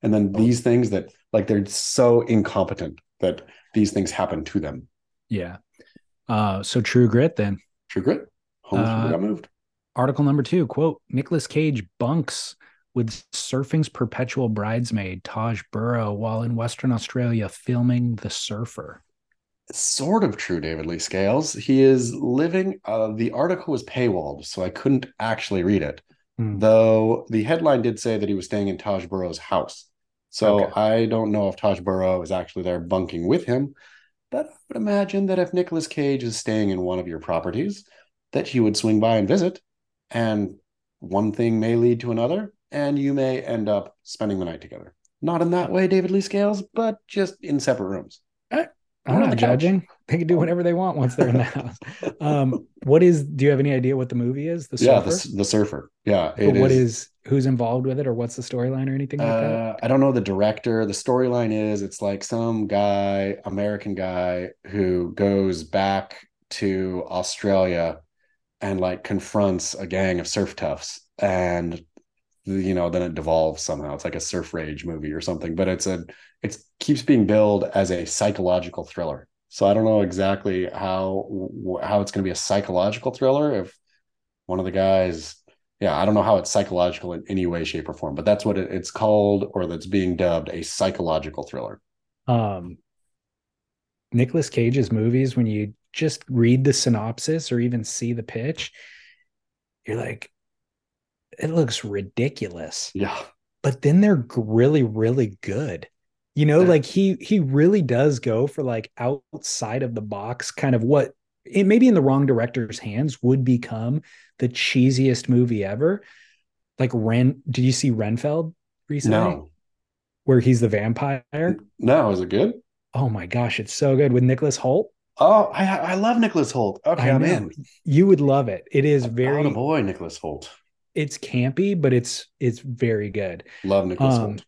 And then these things that like they're so incompetent that these things happen to them. Yeah. Uh, so True Grit then. True grit. Home Uh, got moved. Article number two, quote, Nicolas Cage bunks with surfing's perpetual bridesmaid, Taj Burrow, while in Western Australia filming The Surfer. Sort of true, David Lee Scales. He is living. Uh, the article was paywalled, so I couldn't actually read it. Hmm. Though the headline did say that he was staying in Taj Burrow's house. So Okay. I don't know if Taj Burrow is actually there bunking with him. But I would imagine that if Nicolas Cage is staying in one of your properties, that he would swing by and visit. And one thing may lead to another, and you may end up spending the night together. Not in that way, David Lee Scales, but just in separate rooms. I'm Or on not the couch. judging. They can do whatever they want once they're in the <laughs> house. Um, what is? Do you have any idea what the movie is? The yeah, Surfer. the, the surfer. Yeah, it what is who's involved with it, or what's the storyline, or anything like that? Uh, I don't know the director. The storyline is it's like some guy, American guy, who goes back to Australia and like confronts a gang of surf toughs, and you know then it devolves somehow. It's like a surf rage movie or something, but it's a it keeps being billed as a psychological thriller. So I don't know exactly how how it's going to be a psychological thriller if one of the guys yeah, I don't know how it's psychological in any way, shape, or form, but that's what it, it's called, or that's being dubbed a psychological thriller. um Nicolas Cage's movies when you just read the synopsis or even see the pitch you're like it looks ridiculous Yeah, but then they're really really good you know Yeah. like he he really does go for like outside of the box kind of what it maybe in the wrong director's hands would become the cheesiest movie ever like ren did you see renfield recently no, where he's the vampire no, is it good? oh my gosh it's so good with nicholas hoult Oh, I I love Nicholas Hoult. Okay, I'm in. you would love it it is very Oh boy, Nicholas Hoult. It's campy but it's it's very good Love Nicholas Um, Hoult.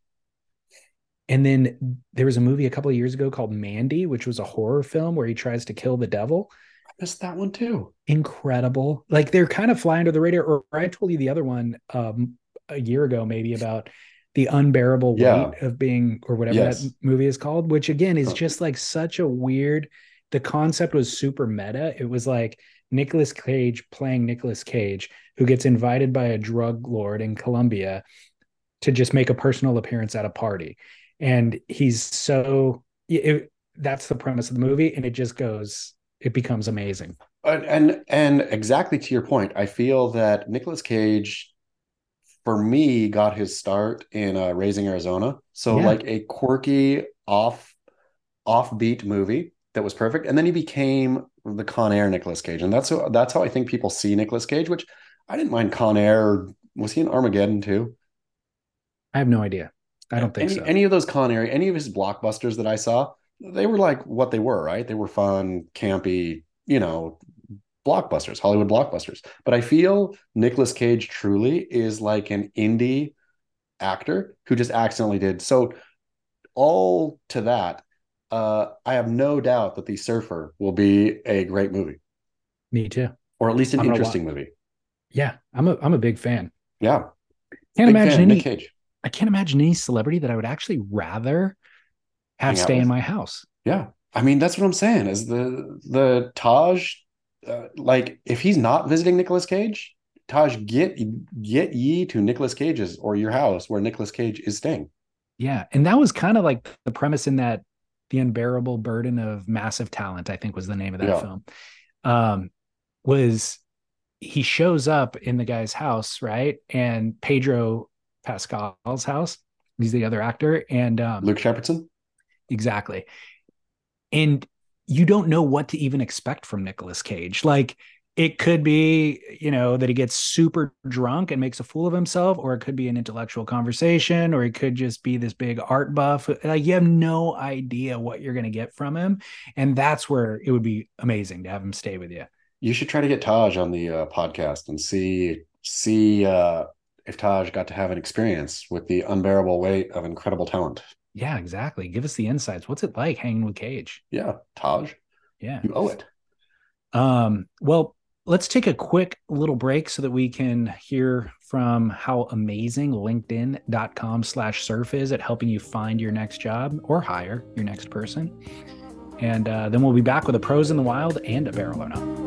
and then there was a movie a couple of years ago called mandy which was a horror film where he tries to kill the devil I missed that one too. incredible like they're kind of flying under the radar or i told you the other one um a year ago maybe about the unbearable Yeah. weight of being or whatever Yes. that movie is called which again is just like such a weird the concept was super meta it was like Nicolas Cage playing Nicolas Cage who gets invited by a drug lord in Colombia to just make a personal appearance at a party and he's so it, that's the premise of the movie and it just goes it becomes amazing And and, and exactly to your point, I feel that Nicolas Cage, for me, got his start in uh, Raising Arizona. So Yeah. like a quirky, off, offbeat movie that was perfect, and then he became the Con Air Nicolas Cage, and that's how, that's how I think people see Nicolas Cage. Which I didn't mind Con Air. Was he in Armageddon too? I have no idea. I don't think any, so. Any of those Con Air, any of his blockbusters that I saw, they were like what they were, right? They were fun, campy, you know, blockbusters, Hollywood blockbusters. But I feel Nicolas Cage truly is like an indie actor who just accidentally did so. All to that, uh, I have no doubt that The Surfer will be a great movie, Me too. or at least an I'm interesting movie. Yeah, I'm a I'm a big fan. Yeah, Can't big imagine fan, any. I can't imagine any celebrity that I would actually rather have Hang stay in my house. Yeah, I mean that's what I'm saying. Is the the Taj, uh, like if he's not visiting Nicolas Cage, Taj, get get ye to Nicolas Cage's or your house where Nicolas Cage is staying. Yeah, and that was kind of like the premise in that the unbearable burden of massive talent. I think was the name of that Yeah. film. Um, was he shows up in the guy's house, right? And Pedro Pascal's house. He's the other actor, and um, Luke Shepardson. Exactly. And you don't know what to even expect from Nicolas Cage. Like it could be, you know, that he gets super drunk and makes a fool of himself, or it could be an intellectual conversation, or it could just be this big art buff. Like you have no idea what you're going to get from him. And that's where it would be amazing to have him stay with you. You should try to get Taj on the uh, podcast and see see uh, if Taj got to have an experience with the unbearable weight of incredible talent. Yeah, exactly. Give us the insights. What's it like hanging with Cage? Yeah, Taj, Yeah. you owe it. Um, well, let's take a quick little break so that we can hear from how amazing LinkedIn.com slash surf is at helping you find your next job or hire your next person. And uh, then we'll be back with a pros in the wild and a barrel or not.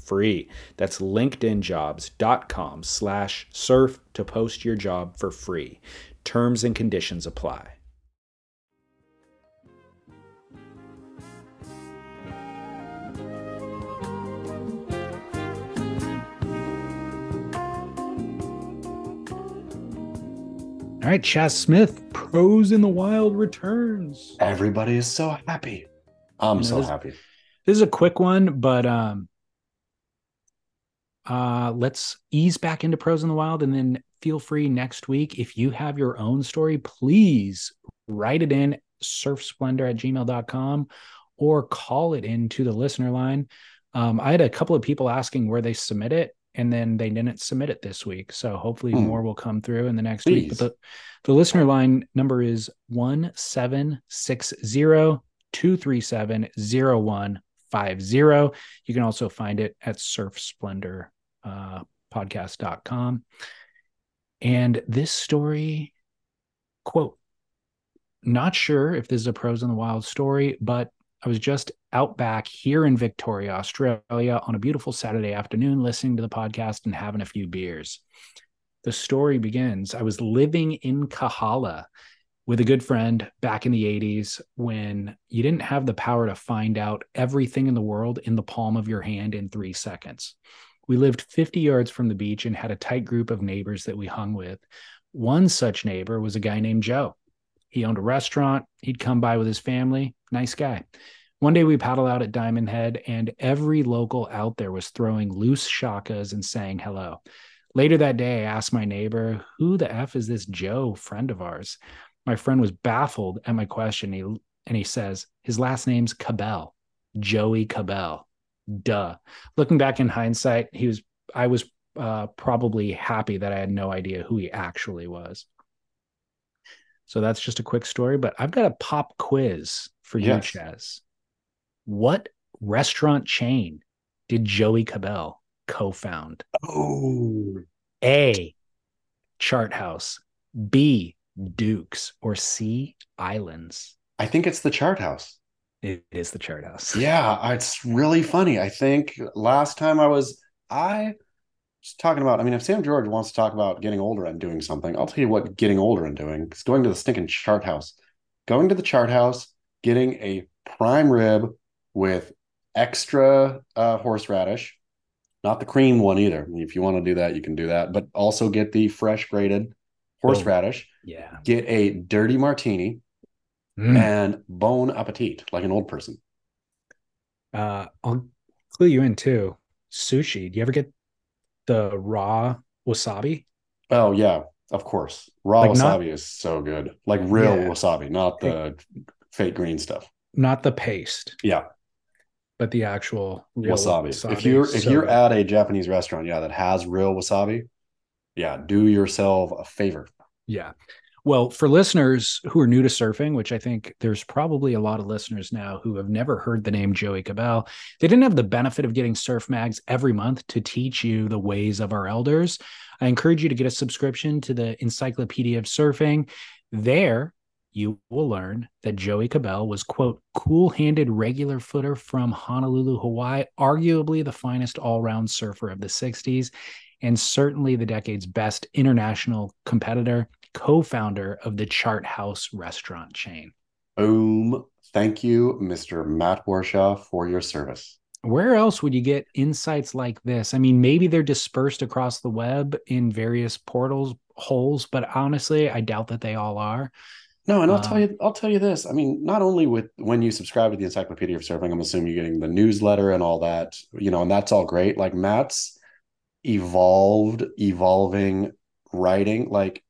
free. That's linkedinjobs.com slash surf to post your job for free. Terms and conditions apply. All right, Chas Smith, Pros in the Wild returns. Everybody is so happy. I'm You know, so this- happy. This is a quick one, but um uh let's ease back into pros in the wild and then feel free next week. If you have your own story please write it in surfsplendor at gmail.com or call it into the listener line. Um, i had a couple of people asking where they submit it and then they didn't submit it this week. So hopefully Hmm. more will come through in the next week. But the, the listener line number is 1760 237 0150. You can also find it at surfsplendor uh, podcast.com. And this story, quote, not sure if this is a pros in the wild story, but I was just out back here in Victoria, Australia on a beautiful Saturday afternoon, listening to the podcast and having a few beers. The story begins I was living in Kahala with a good friend back in the 80s when you didn't have the power to find out everything in the world in the palm of your hand in three seconds. We lived 50 yards from the beach and had a tight group of neighbors that we hung with. One such neighbor was a guy named Joe. He owned a restaurant. He'd come by with his family. Nice guy. One day we paddled out at Diamond Head, and every local out there was throwing loose shakas and saying hello. Later that day, I asked my neighbor, Who the F is this Joe friend of ours? My friend was baffled at my question. He, and he says, His last name's Cabell, Joey Cabell. Duh. Looking back in hindsight, he was, I was uh, probably happy that I had no idea who he actually was. So that's just a quick story, but I've got a pop quiz for you, Yes. Chas. What restaurant chain did Joey Cabell co found? Oh, A. Chart House. B. Dukes, or C. Islands? I think it's the chart house. It is the chart house. <laughs> Yeah, it's really funny. I think last time I was, I was talking about, I mean, if Sam George wants to talk about getting older and doing something, I'll tell you what getting older and doing. It's going to the stinking chart house. Going to the chart house, getting a prime rib with extra uh, horseradish, not the cream one either. If you want to do that, you can do that, but also get the fresh grated horseradish. Yeah. Get a dirty martini Mm. and bon appetit, like an old person. Uh, I'll clue you in too. Sushi. Do you ever get the raw wasabi? Oh yeah, of course. Raw Like wasabi not- is so good. Like real Yeah. wasabi, not the fake green stuff. Not the paste, Yeah, but the actual real wasabi. If you're if So you're good. at a Japanese restaurant, yeah, that has real wasabi, yeah, do yourself a favor. Yeah. Well, for listeners who are new to surfing, which I think there's probably a lot of listeners now who have never heard the name Joey Cabell, they didn't have the benefit of getting surf mags every month to teach you the ways of our elders. I encourage you to get a subscription to the Encyclopedia of Surfing. There, you will learn that Joey Cabell was, quote, cool handed regular footer from Honolulu, Hawaii, arguably the finest all round surfer of the 60s, and certainly the decade's best international competitor co-founder of the Chart House restaurant chain. Boom. Thank you, Mr. Matt Warshaw, for your service. Where else would you get insights like this? I mean, maybe they're dispersed across the web in various portals holes, but honestly, I doubt that they all are. No, and I'll Um, tell you, I'll tell you this. I mean, not only with when you subscribe to the Encyclopedia of Surfing, I'm assuming you're getting the newsletter and all that, you know, and that's all great. Like Matt's evolved, evolving writing. Like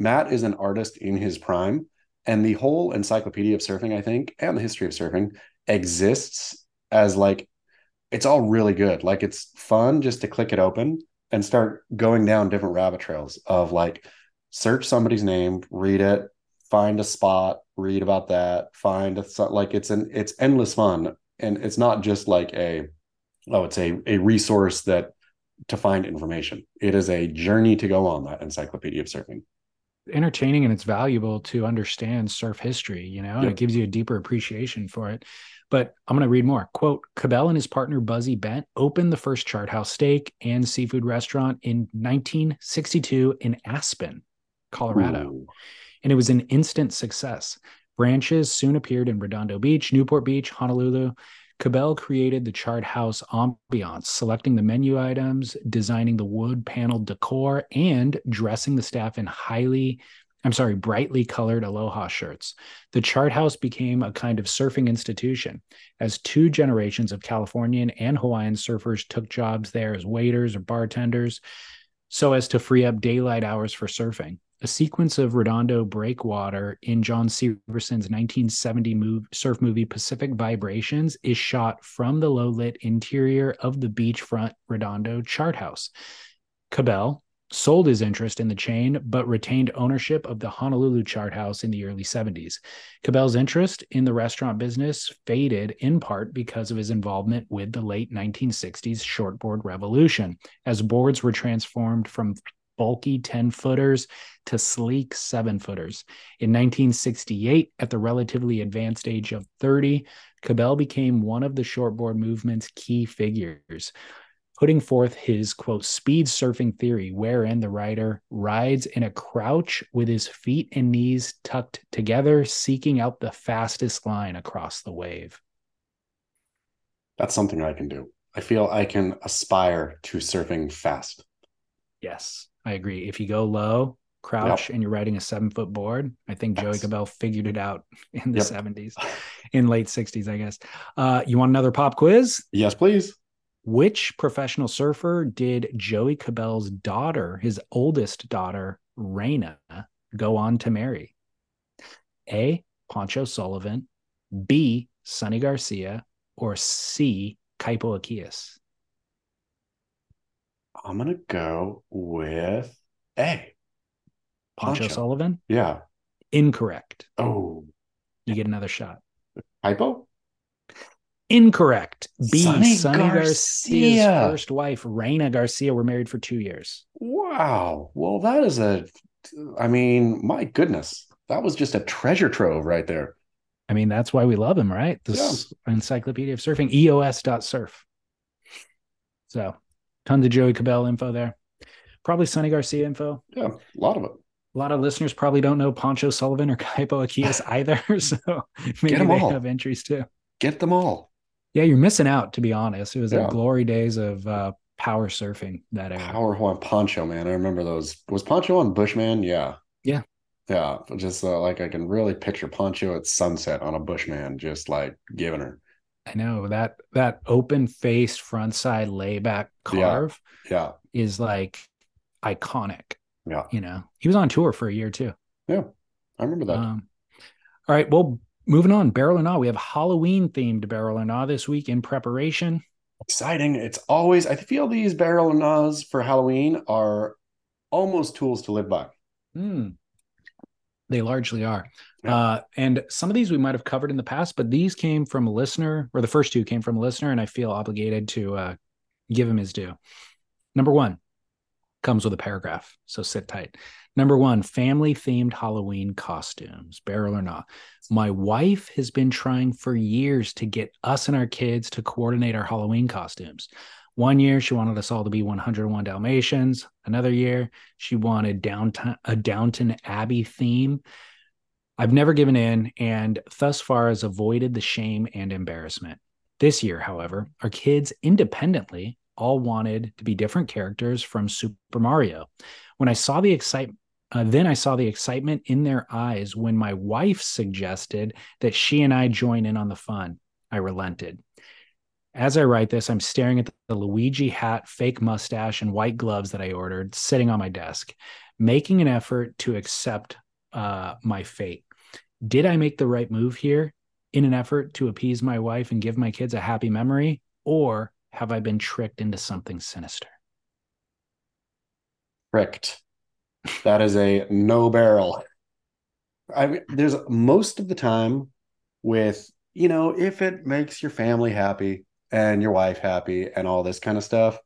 Matt is an artist in his prime, and the whole Encyclopedia of Surfing, I think, and the history of surfing exists as like it's all really good. Like it's fun just to click it open and start going down different rabbit trails of like search somebody's name, read it, find a spot, read about that, find a like it's an it's endless fun, and it's not just like a oh it's a a resource that to find information. It is a journey to go on that Encyclopedia of Surfing. Entertaining and it's valuable to understand surf history, you know, and it gives you a deeper appreciation for it. But I'm going to read more. Quote Cabell and his partner Buzzy Bent opened the first Chart House steak and seafood restaurant in 1962 in Aspen, Colorado. Ooh. and it was an instant success. Branches soon appeared in Redondo Beach, Newport Beach, Honolulu. Cabell created the chart house ambiance, selecting the menu items, designing the wood paneled decor, and dressing the staff in highly, I'm sorry, brightly colored aloha shirts. The chart house became a kind of surfing institution as two generations of Californian and Hawaiian surfers took jobs there as waiters or bartenders so as to free up daylight hours for surfing. A sequence of Redondo breakwater in John Severson's 1970 move, surf movie Pacific Vibrations is shot from the low lit interior of the beachfront Redondo chart house. Cabell sold his interest in the chain, but retained ownership of the Honolulu chart house in the early 70s. Cabell's interest in the restaurant business faded in part because of his involvement with the late 1960s shortboard revolution, as boards were transformed from bulky 10 footers to sleek seven footers. In 1968, at the relatively advanced age of 30, Cabell became one of the shortboard movement's key figures, putting forth his quote speed surfing theory, wherein the rider rides in a crouch with his feet and knees tucked together, seeking out the fastest line across the wave. That's something I can do. I feel I can aspire to surfing fast. Yes, I agree. If you go low, crouch, and you're riding a seven foot board, I think Joey Yes. Cabell figured it out <laughs> in the Yep. 70s, in late 60s, I guess. Uh, you want another pop quiz? Yes, please. Which professional surfer did Joey Cabell's daughter, his oldest daughter, Raina, go on to marry? A. Pancho Sullivan, B. Sunny Garcia, or C. Kaipo Jaquias? I'm gonna go with A. Pancho, Pancho. Sullivan? Yeah. Incorrect. Oh, You get another shot. hypo. Incorrect. B. Sunny Sunny, Garcia's first wife, Reina Garcia, were married for two years. Wow. Well, that is a I mean, my goodness, that was just a treasure trove right there. I mean, that's why we love him, right? This encyclopedia of surfing, eos.surf. So tons of Joey Cabell info there. Probably Sunny Garcia info. Yeah, a lot of it. A lot of listeners probably don't know Pancho Sullivan or <laughs> Kaipo Jaquias <laughs> either. <laughs> So maybe them they all. have entries too. Get them all. Yeah, you're missing out, to be honest. It was Yeah. the glory days of uh, power surfing that era. Power on Pancho, man. I remember those. Was Pancho on Bushman? Yeah. Yeah. Yeah. Just uh, like I can really picture Pancho at sunset on a Bushman, just like giving her. I know that that open faced front side layback carve Yeah. is like iconic. Yeah. You know, he was on tour for a year too. Yeah. I remember that. Um, all right. Well, moving on, barrel or not, we have Halloween themed barrel or not this week in preparation. Exciting. It's always, I feel these barrel and Nas for Halloween are almost tools to live by. Hmm. They largely are. Yeah. Uh, and some of these we might have covered in the past, but these came from a listener, or the first two came from a listener, and I feel obligated to uh, give him his due. Number one comes with a paragraph, so sit tight. Number one, family themed Halloween costumes, barrel or not. My wife has been trying for years to get us and our kids to coordinate our Halloween costumes. One year, she wanted us all to be 101 Dalmatians. Another year, she wanted downtown a Downton Abbey theme. I've never given in and thus far has avoided the shame and embarrassment. This year, however, our kids independently all wanted to be different characters from Super Mario. When I saw the excitement, uh, then I saw the excitement in their eyes when my wife suggested that she and I join in on the fun. I relented. As I write this, I'm staring at the Luigi hat, fake mustache, and white gloves that I ordered sitting on my desk, making an effort to accept uh, my fate. Did I make the right move here in an effort to appease my wife and give my kids a happy memory? Or have I been tricked into something sinister? Tricked. That is a no barrel. I mean, there's most of the time with, you know, if it makes your family happy and your wife happy and all this kind of stuff,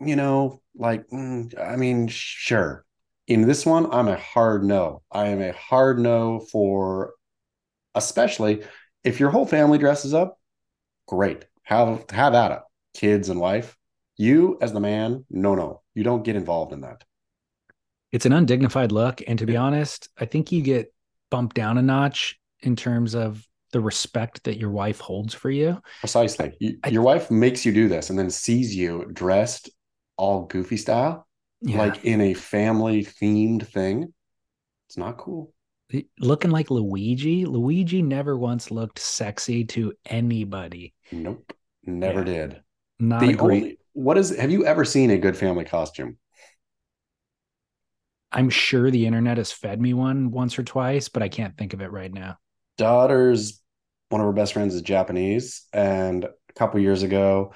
you know, like, mm, I mean, sure. In this one, I'm a hard no. I am a hard no for, especially if your whole family dresses up, great. Have have at it. Kids and wife. You as the man, no, no. You don't get involved in that. It's an undignified look. And to be honest, I think you get bumped down a notch in terms of the respect that your wife holds for you. Precisely. You, I- your wife makes you do this and then sees you dressed all goofy style, Yeah. like in a family themed thing. It's not cool. looking like Luigi. Luigi never once looked sexy to anybody. Nope. Never Yeah. did. Not the great. only what is have you ever seen a good family costume? I'm sure the internet has fed me one once or twice, but I can't think of it right now. daughter's one of her best friends is Japanese, and a couple years ago,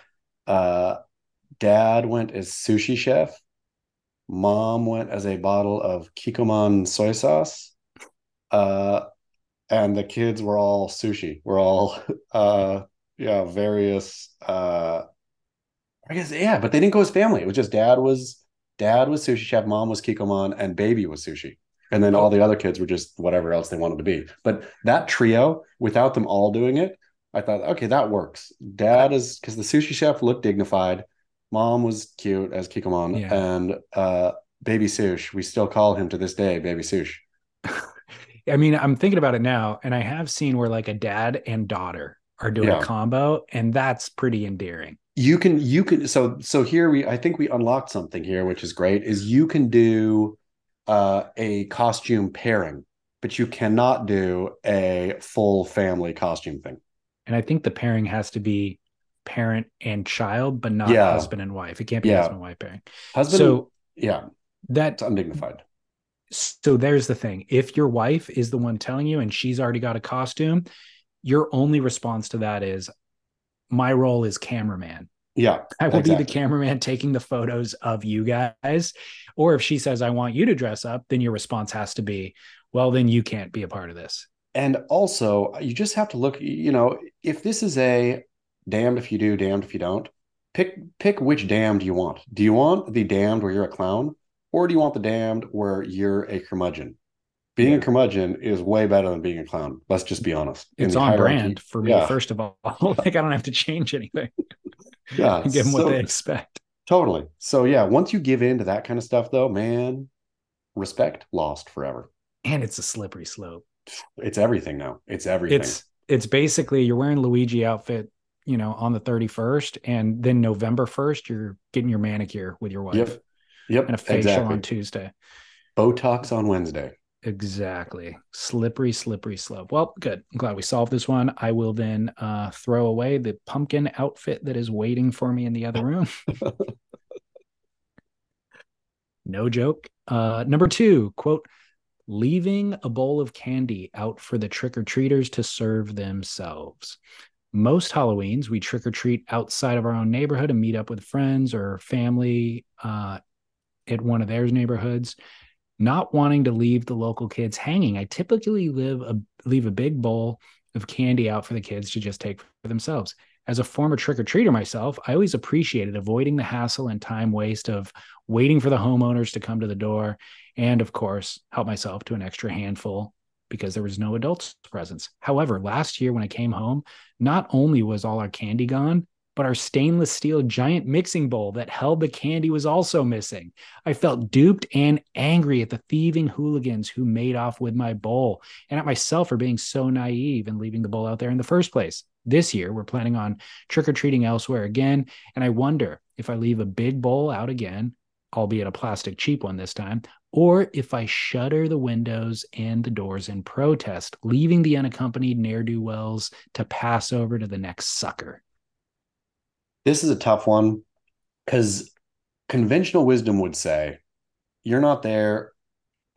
uh, dad went as sushi chef. Mom went as a bottle of Kikkoman soy sauce. Uh, and the kids were all sushi. We're all <laughs> uh yeah, various uh I guess yeah, but they didn't go as family. It was just dad was dad was sushi chef, mom was Kikkoman, and baby was sushi. And then all the other kids were just whatever else they wanted to be. But that trio, without them all doing it, I thought, okay, that works. Dad is because the sushi chef looked dignified. Mom was cute as Kikkoman, Yeah. and uh, Baby Sush. We still call him to this day, Baby Sush. <laughs> I mean, I'm thinking about it now, and I have seen where like a dad and daughter are doing Yeah. a combo, and that's pretty endearing. You can, you can. So, so here we, I think we unlocked something here, which is great. Is you can do uh, a costume pairing, but you cannot do a full family costume thing. And I think the pairing has to be parent and child, but not Yeah. husband and wife. It can't be Yeah. husband and wife pairing. Husband, So yeah, that's undignified. so there's the thing. If your wife is the one telling you and she's already got a costume, your only response to that is my role is cameraman. Yeah, I will exactly. be the cameraman taking the photos of you guys. Or if she says, I want you to dress up, then your response has to be, well, then you can't be a part of this. And also, you just have to look, you know, if this is a damned if you do, damned if you don't, pick pick which damned you want. Do you want the damned where you're a clown? or do you want the damned where you're a curmudgeon? Being Yeah. a curmudgeon is way better than being a clown. Let's just be honest. In It's on hierarchy- brand for me, Yeah. first of all. <laughs> like I don't have to change anything. <laughs> Yeah, <laughs> Give them what they expect. Totally. So yeah, once you give in to that kind of stuff, though, man, respect lost forever. And it's a slippery slope. It's everything now. It's everything. It's it's basically you're wearing Luigi outfit, you know, on the 31st, and then November 1st, you're getting your manicure with your wife yep, yep, and a facial exactly. on Tuesday. Botox on Wednesday. Exactly. Slippery, slippery slope. Well, good. I'm glad we solved this one. I will then uh, throw away the pumpkin outfit that is waiting for me in the other room. <laughs> no joke. Uh, number two, quote, leaving a bowl of candy out for the trick or treaters to serve themselves. Most Halloweens, we trick or treat outside of our own neighborhood and meet up with friends or family uh, at one of theirs neighborhoods not wanting to leave the local kids hanging. I typically live a leave a big bowl of candy out for the kids to just take for themselves. As a former trick or treater myself, I always appreciated avoiding the hassle and time waste of waiting for the homeowners to come to the door, and of course, help myself to an extra handful because there was no adults presence. However, last year when I came home, not only was all our candy gone, but our stainless steel giant mixing bowl that held the candy was also missing. I felt duped and angry at the thieving hooligans who made off with my bowl and at myself for being so naive and leaving the bowl out there in the first place. This year, we're planning on trick or treating elsewhere again. And I wonder if I leave a big bowl out again, albeit a plastic cheap one this time, or if I shutter the windows and the doors in protest, leaving the unaccompanied ne'er do wells to pass over to the next sucker. This is a tough one because conventional wisdom would say you're not there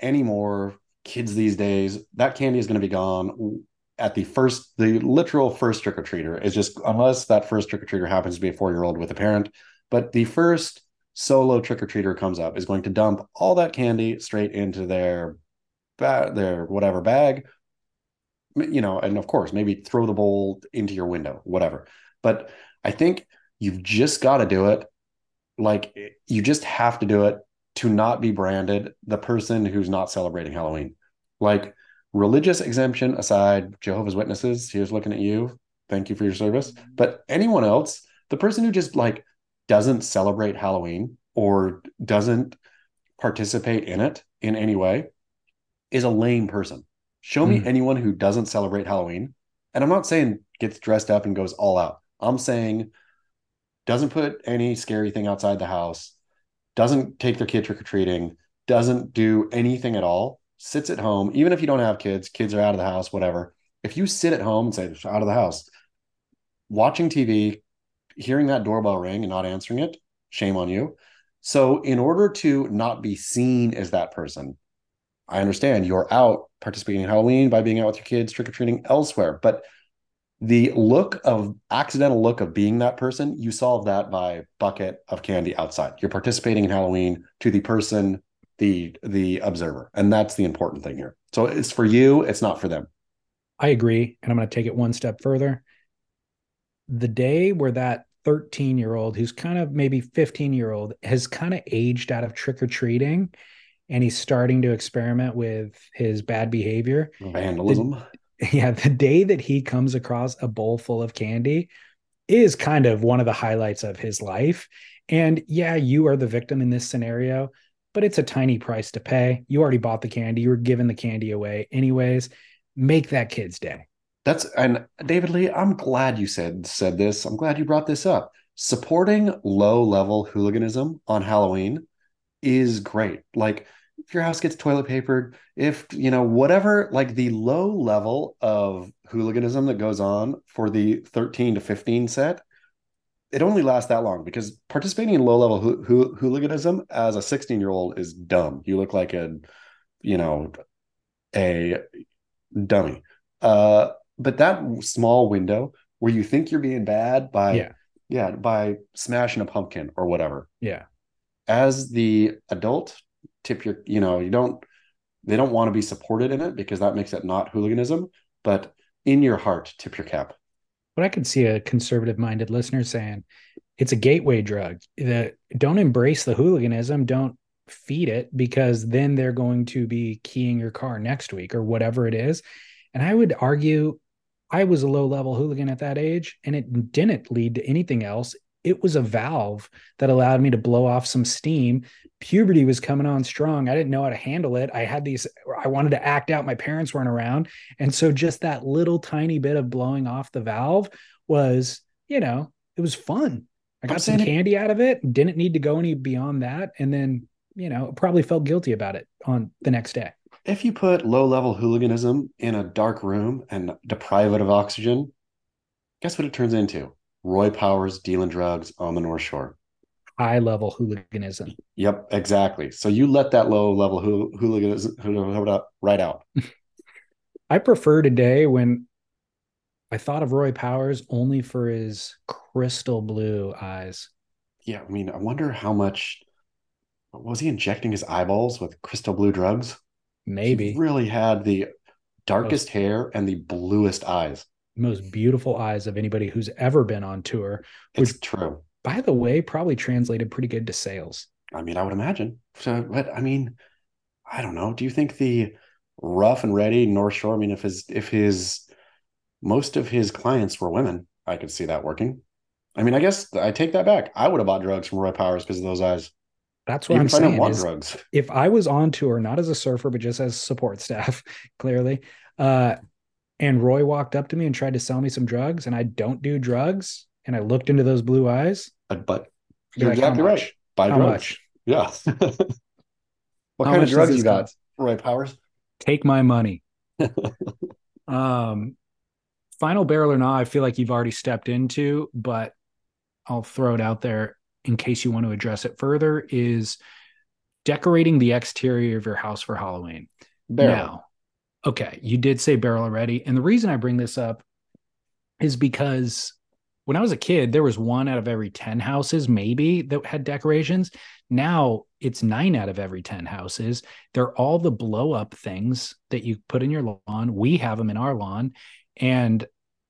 anymore. Kids these days, that candy is going to be gone at the first, the literal first trick or treater is just unless that first trick or treater happens to be a four year old with a parent. But the first solo trick or treater comes up is going to dump all that candy straight into their ba- their whatever bag, you know, and of course maybe throw the bowl into your window, whatever. But I think you've just got to do it. Like eh, you just have to do it to not be branded the person who's not celebrating Halloween. Like religious exemption aside, Jehovah's Witnesses, here's looking at you. Thank you for your service. But anyone else, the person who just like doesn't celebrate Halloween or doesn't participate in it in any way is a lame person. Show me Mm. anyone who doesn't celebrate Halloween. And I'm not saying gets dressed up and goes all out. I'm saying doesn't put any scary thing outside the house, doesn't take their kid trick or treating, doesn't do anything at all, sits at home, even if you don't have kids, kids are out of the house, whatever. If you sit at home and say, out of the house, watching TV, hearing that doorbell ring and not answering it, shame on you. So, in order to not be seen as that person, I understand you're out participating in Halloween by being out with your kids, trick or treating elsewhere. But the look of accidental look of being that person, you solve that by bucket of candy outside. You're participating in Halloween to the person, the the observer, and that's the important thing here. So it's for you, it's not for them. I agree. And I'm going to take it one step further. The day where that 13 year old, who's kind of maybe 15 year old, has kind of aged out of trick or treating and he's starting to experiment with his bad behavior. Vandalism. <laughs> Yeah. The day that he comes across a bowl full of candy is kind of one of the highlights of his life. And yeah, you are the victim in this scenario, but it's a tiny price to pay. You already bought the candy, you were giving the candy away anyways. Make that kid's day. That's and David Lee, I'm glad you said said this. I'm glad you brought this up. Supporting low level hooliganism on Halloween is great. Like if your house gets toilet papered, if you know whatever, like the low level of hooliganism that goes on for the 13 to 15 set, it only lasts that long because participating in low level hoo- hoo- hooliganism as a 16 year old is dumb. You look like a, you know, a dummy. Uh, but that small window where you think you're being bad by Yeah. yeah by smashing a pumpkin or whatever Yeah. as the adult tip your you know you don't they don't want to be supported in it because that makes it not hooliganism but in your heart tip your cap But I could see a conservative minded listener saying it's a gateway drug. that don't embrace the hooliganism. Don't feed it because then they're going to be keying your car next week or whatever it is. And I would argue I was a low level hooligan at that age and it didn't lead to anything else. It was a valve that allowed me to blow off some steam. Puberty was coming on strong. I didn't know how to handle it. I had these, I wanted to act out. My parents weren't around. And so just that little tiny bit of blowing off the valve was, you know, it was fun. I got some candy it, out of it, didn't need to go any beyond that. And then, you know, probably felt guilty about it on the next day if you put low level hooliganism in a dark room and deprive it of oxygen, guess what it turns into? Roy Powers dealing drugs on the North Shore. High level hooliganism. Yep, exactly. So you let that low level hooliganism right out. <laughs> I prefer today when I thought of Roy Powers only for his crystal blue eyes. Yeah, I mean, I wonder how much was he injecting his eyeballs with crystal blue drugs? Maybe. He really had the darkest most, hair and the bluest eyes. Most beautiful eyes of anybody who's ever been on tour. Which, it's true. By the way, probably translated pretty good to sales. I mean, I would imagine. So, but I mean, I don't know. Do you think the rough and ready North Shore? I mean, if his if his most of his clients were women, I could see that working. I mean, I guess I take that back. I would have bought drugs from Roy Powers because of those eyes. That's what Even I'm saying. Want drugs. If I was on tour, not as a surfer, but just as support staff, <laughs> clearly, uh, and Roy walked up to me and tried to sell me some drugs, and I don't do drugs, and I looked into those blue eyes. But you're like, exactly right. Buy how drugs. Much? Yeah. <laughs> what how kind of drugs you got? Roy Powers? Take my money. <laughs> um, final barrel or not, I feel like you've already stepped into, but I'll throw it out there in case you want to address it further, is decorating the exterior of your house for Halloween. Barrel. Now, okay, you did say barrel already. And the reason I bring this up is because when I was a kid, there was one out of every 10 houses, maybe, that had decorations. Now it's nine out of every 10 houses. They're all the blow up things that you put in your lawn. We have them in our lawn. And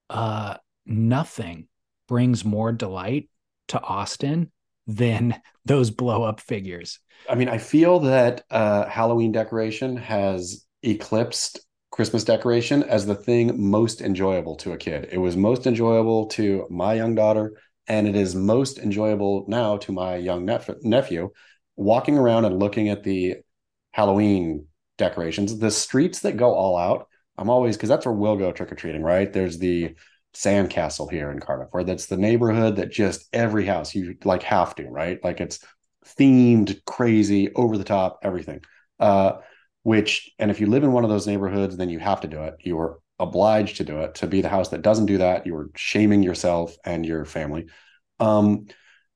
uh, nothing brings more delight to Austin than those blow up figures. I mean, I feel that uh, Halloween decoration has eclipsed Christmas decoration as the thing most enjoyable to a kid. It was most enjoyable to my young daughter, and it is most enjoyable now to my young nep- nephew. Walking around and looking at the Halloween decorations, the streets that go all out. I'm always because that's where we'll go trick or treating, right? There's the sandcastle here in Cardiff, where that's the neighborhood that just every house you like have to, right? Like it's themed, crazy, over the top, everything. Uh, which, and if you live in one of those neighborhoods, then you have to do it. You are obliged to do it. To be the house that doesn't do that, you are shaming yourself and your family. Um,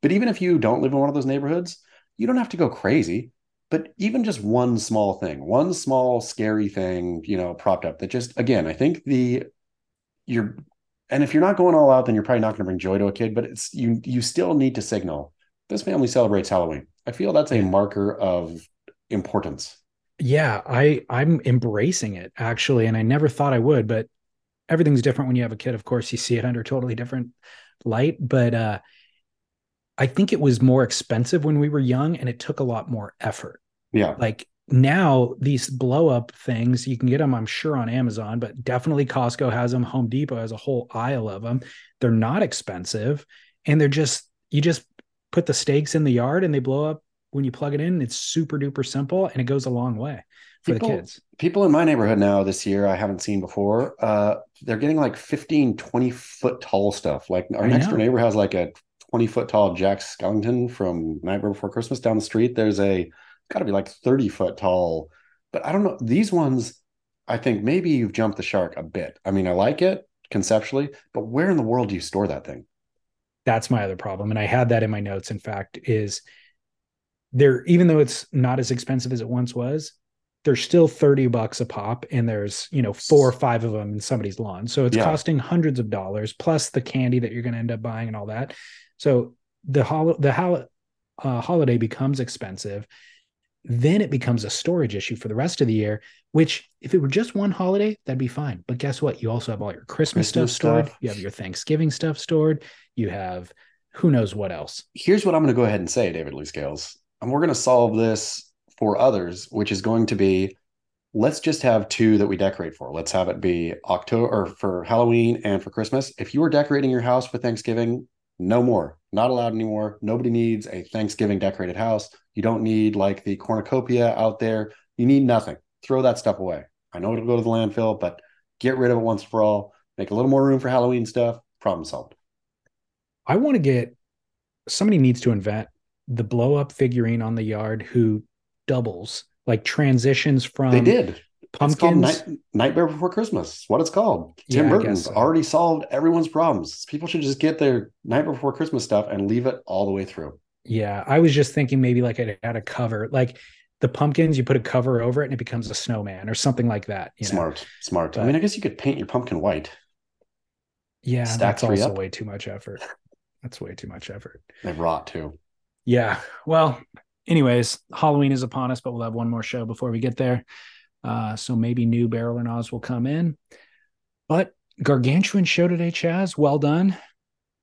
but even if you don't live in one of those neighborhoods, you don't have to go crazy. But even just one small thing, one small scary thing, you know, propped up that just again, I think the you're and if you're not going all out, then you're probably not going to bring joy to a kid. But it's you you still need to signal this family celebrates Halloween. I feel that's a marker of importance. Yeah, I I'm embracing it actually, and I never thought I would, but everything's different when you have a kid. Of course, you see it under totally different light. But uh, I think it was more expensive when we were young, and it took a lot more effort. Yeah, like now these blow up things you can get them i'm sure on amazon but definitely costco has them home depot has a whole aisle of them they're not expensive and they're just you just put the stakes in the yard and they blow up when you plug it in it's super duper simple and it goes a long way for people, the kids. people in my neighborhood now this year i haven't seen before uh they're getting like 15 20 foot tall stuff. Like our I next door neighbor has like a 20 foot tall jack skellington from nightmare before christmas down the street. There's a got to be like 30 foot tall. But I don't know. These ones, I think maybe you've jumped the shark a bit. I mean, I like it conceptually, but where in the world do you store that thing? That's my other problem. And I had that in my notes, in fact, is there, even though it's not as expensive as it once was, there's still 30 bucks a pop and there's you know four or five of them in somebody's lawn so it's yeah. costing hundreds of dollars plus the candy that you're going to end up buying and all that so the hol- the hol- uh, holiday becomes expensive then it becomes a storage issue for the rest of the year which if it were just one holiday that'd be fine but guess what you also have all your christmas, christmas stuff stored stuff. you have your thanksgiving stuff stored you have who knows what else here's what i'm going to go ahead and say david lee scales and we're going to solve this for others, which is going to be let's just have two that we decorate for. Let's have it be October or for Halloween and for Christmas. If you were decorating your house for Thanksgiving, no more. Not allowed anymore. Nobody needs a Thanksgiving decorated house. You don't need like the cornucopia out there. You need nothing. Throw that stuff away. I know it'll go to the landfill, but get rid of it once for all. Make a little more room for Halloween stuff. Problem solved. I want to get somebody needs to invent the blow up figurine on the yard who doubles, like transitions from They did. It's called. Night, Nightmare Before Christmas. What it's called. Tim Yeah, Burton's so. already solved everyone's problems. People should just get their Nightmare Before Christmas stuff and leave it all the way through. Yeah, I was just thinking maybe like it had a cover, like the pumpkins, you put a cover over it and it becomes a snowman or something like that. You know? smart, smart. I mean, I guess you could paint your pumpkin white. Yeah, Stack that's also up. way too much effort. That's way too much effort. They rot too. Yeah. Well, anyways, Halloween is upon us, but we'll have one more show before we get there. Uh, so maybe new Barrel and Oz will come in. But gargantuan show today, Chas. Well done.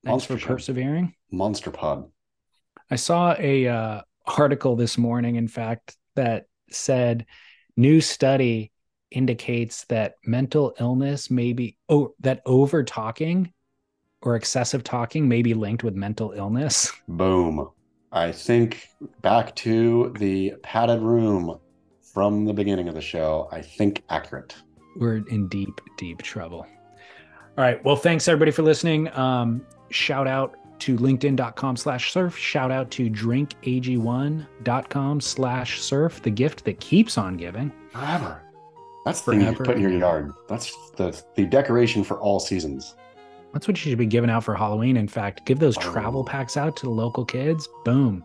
Thanks Monster for persevering. Monster Pod. I saw a uh, article this morning, in fact, that said new study indicates that mental illness may be oh that over talking or excessive talking may be linked with mental illness. <laughs> Boom. I think back to the padded room from the beginning of the show. I think accurate. We're in deep, deep trouble. All right. Well, thanks everybody for listening. Um, shout out to linkedin.com slash surf. Shout out to drinkag1.com slash surf, the gift that keeps on giving. Forever. That's the thing you Forever. put in your yard. That's the the decoration for all seasons. That's what you should be giving out for Halloween. In fact, give those Oh. travel packs out to the local kids. Boom.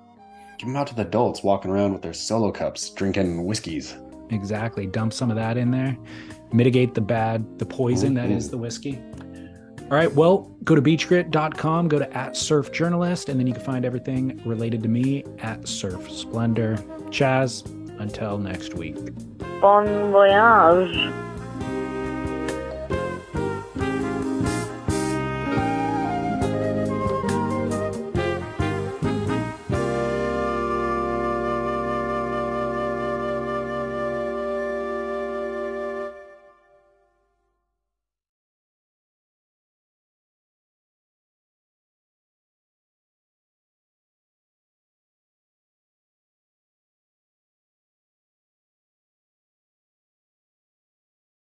Give them out to the adults walking around with their solo cups, drinking whiskeys. Exactly. Dump some of that in there. Mitigate the bad, the poison that is Mhm. the whiskey. All right. Well, go to beachgrit.com, go to at surf journalist, and then you can find everything related to me at surf splendor. Chas, until next week. Bon voyage.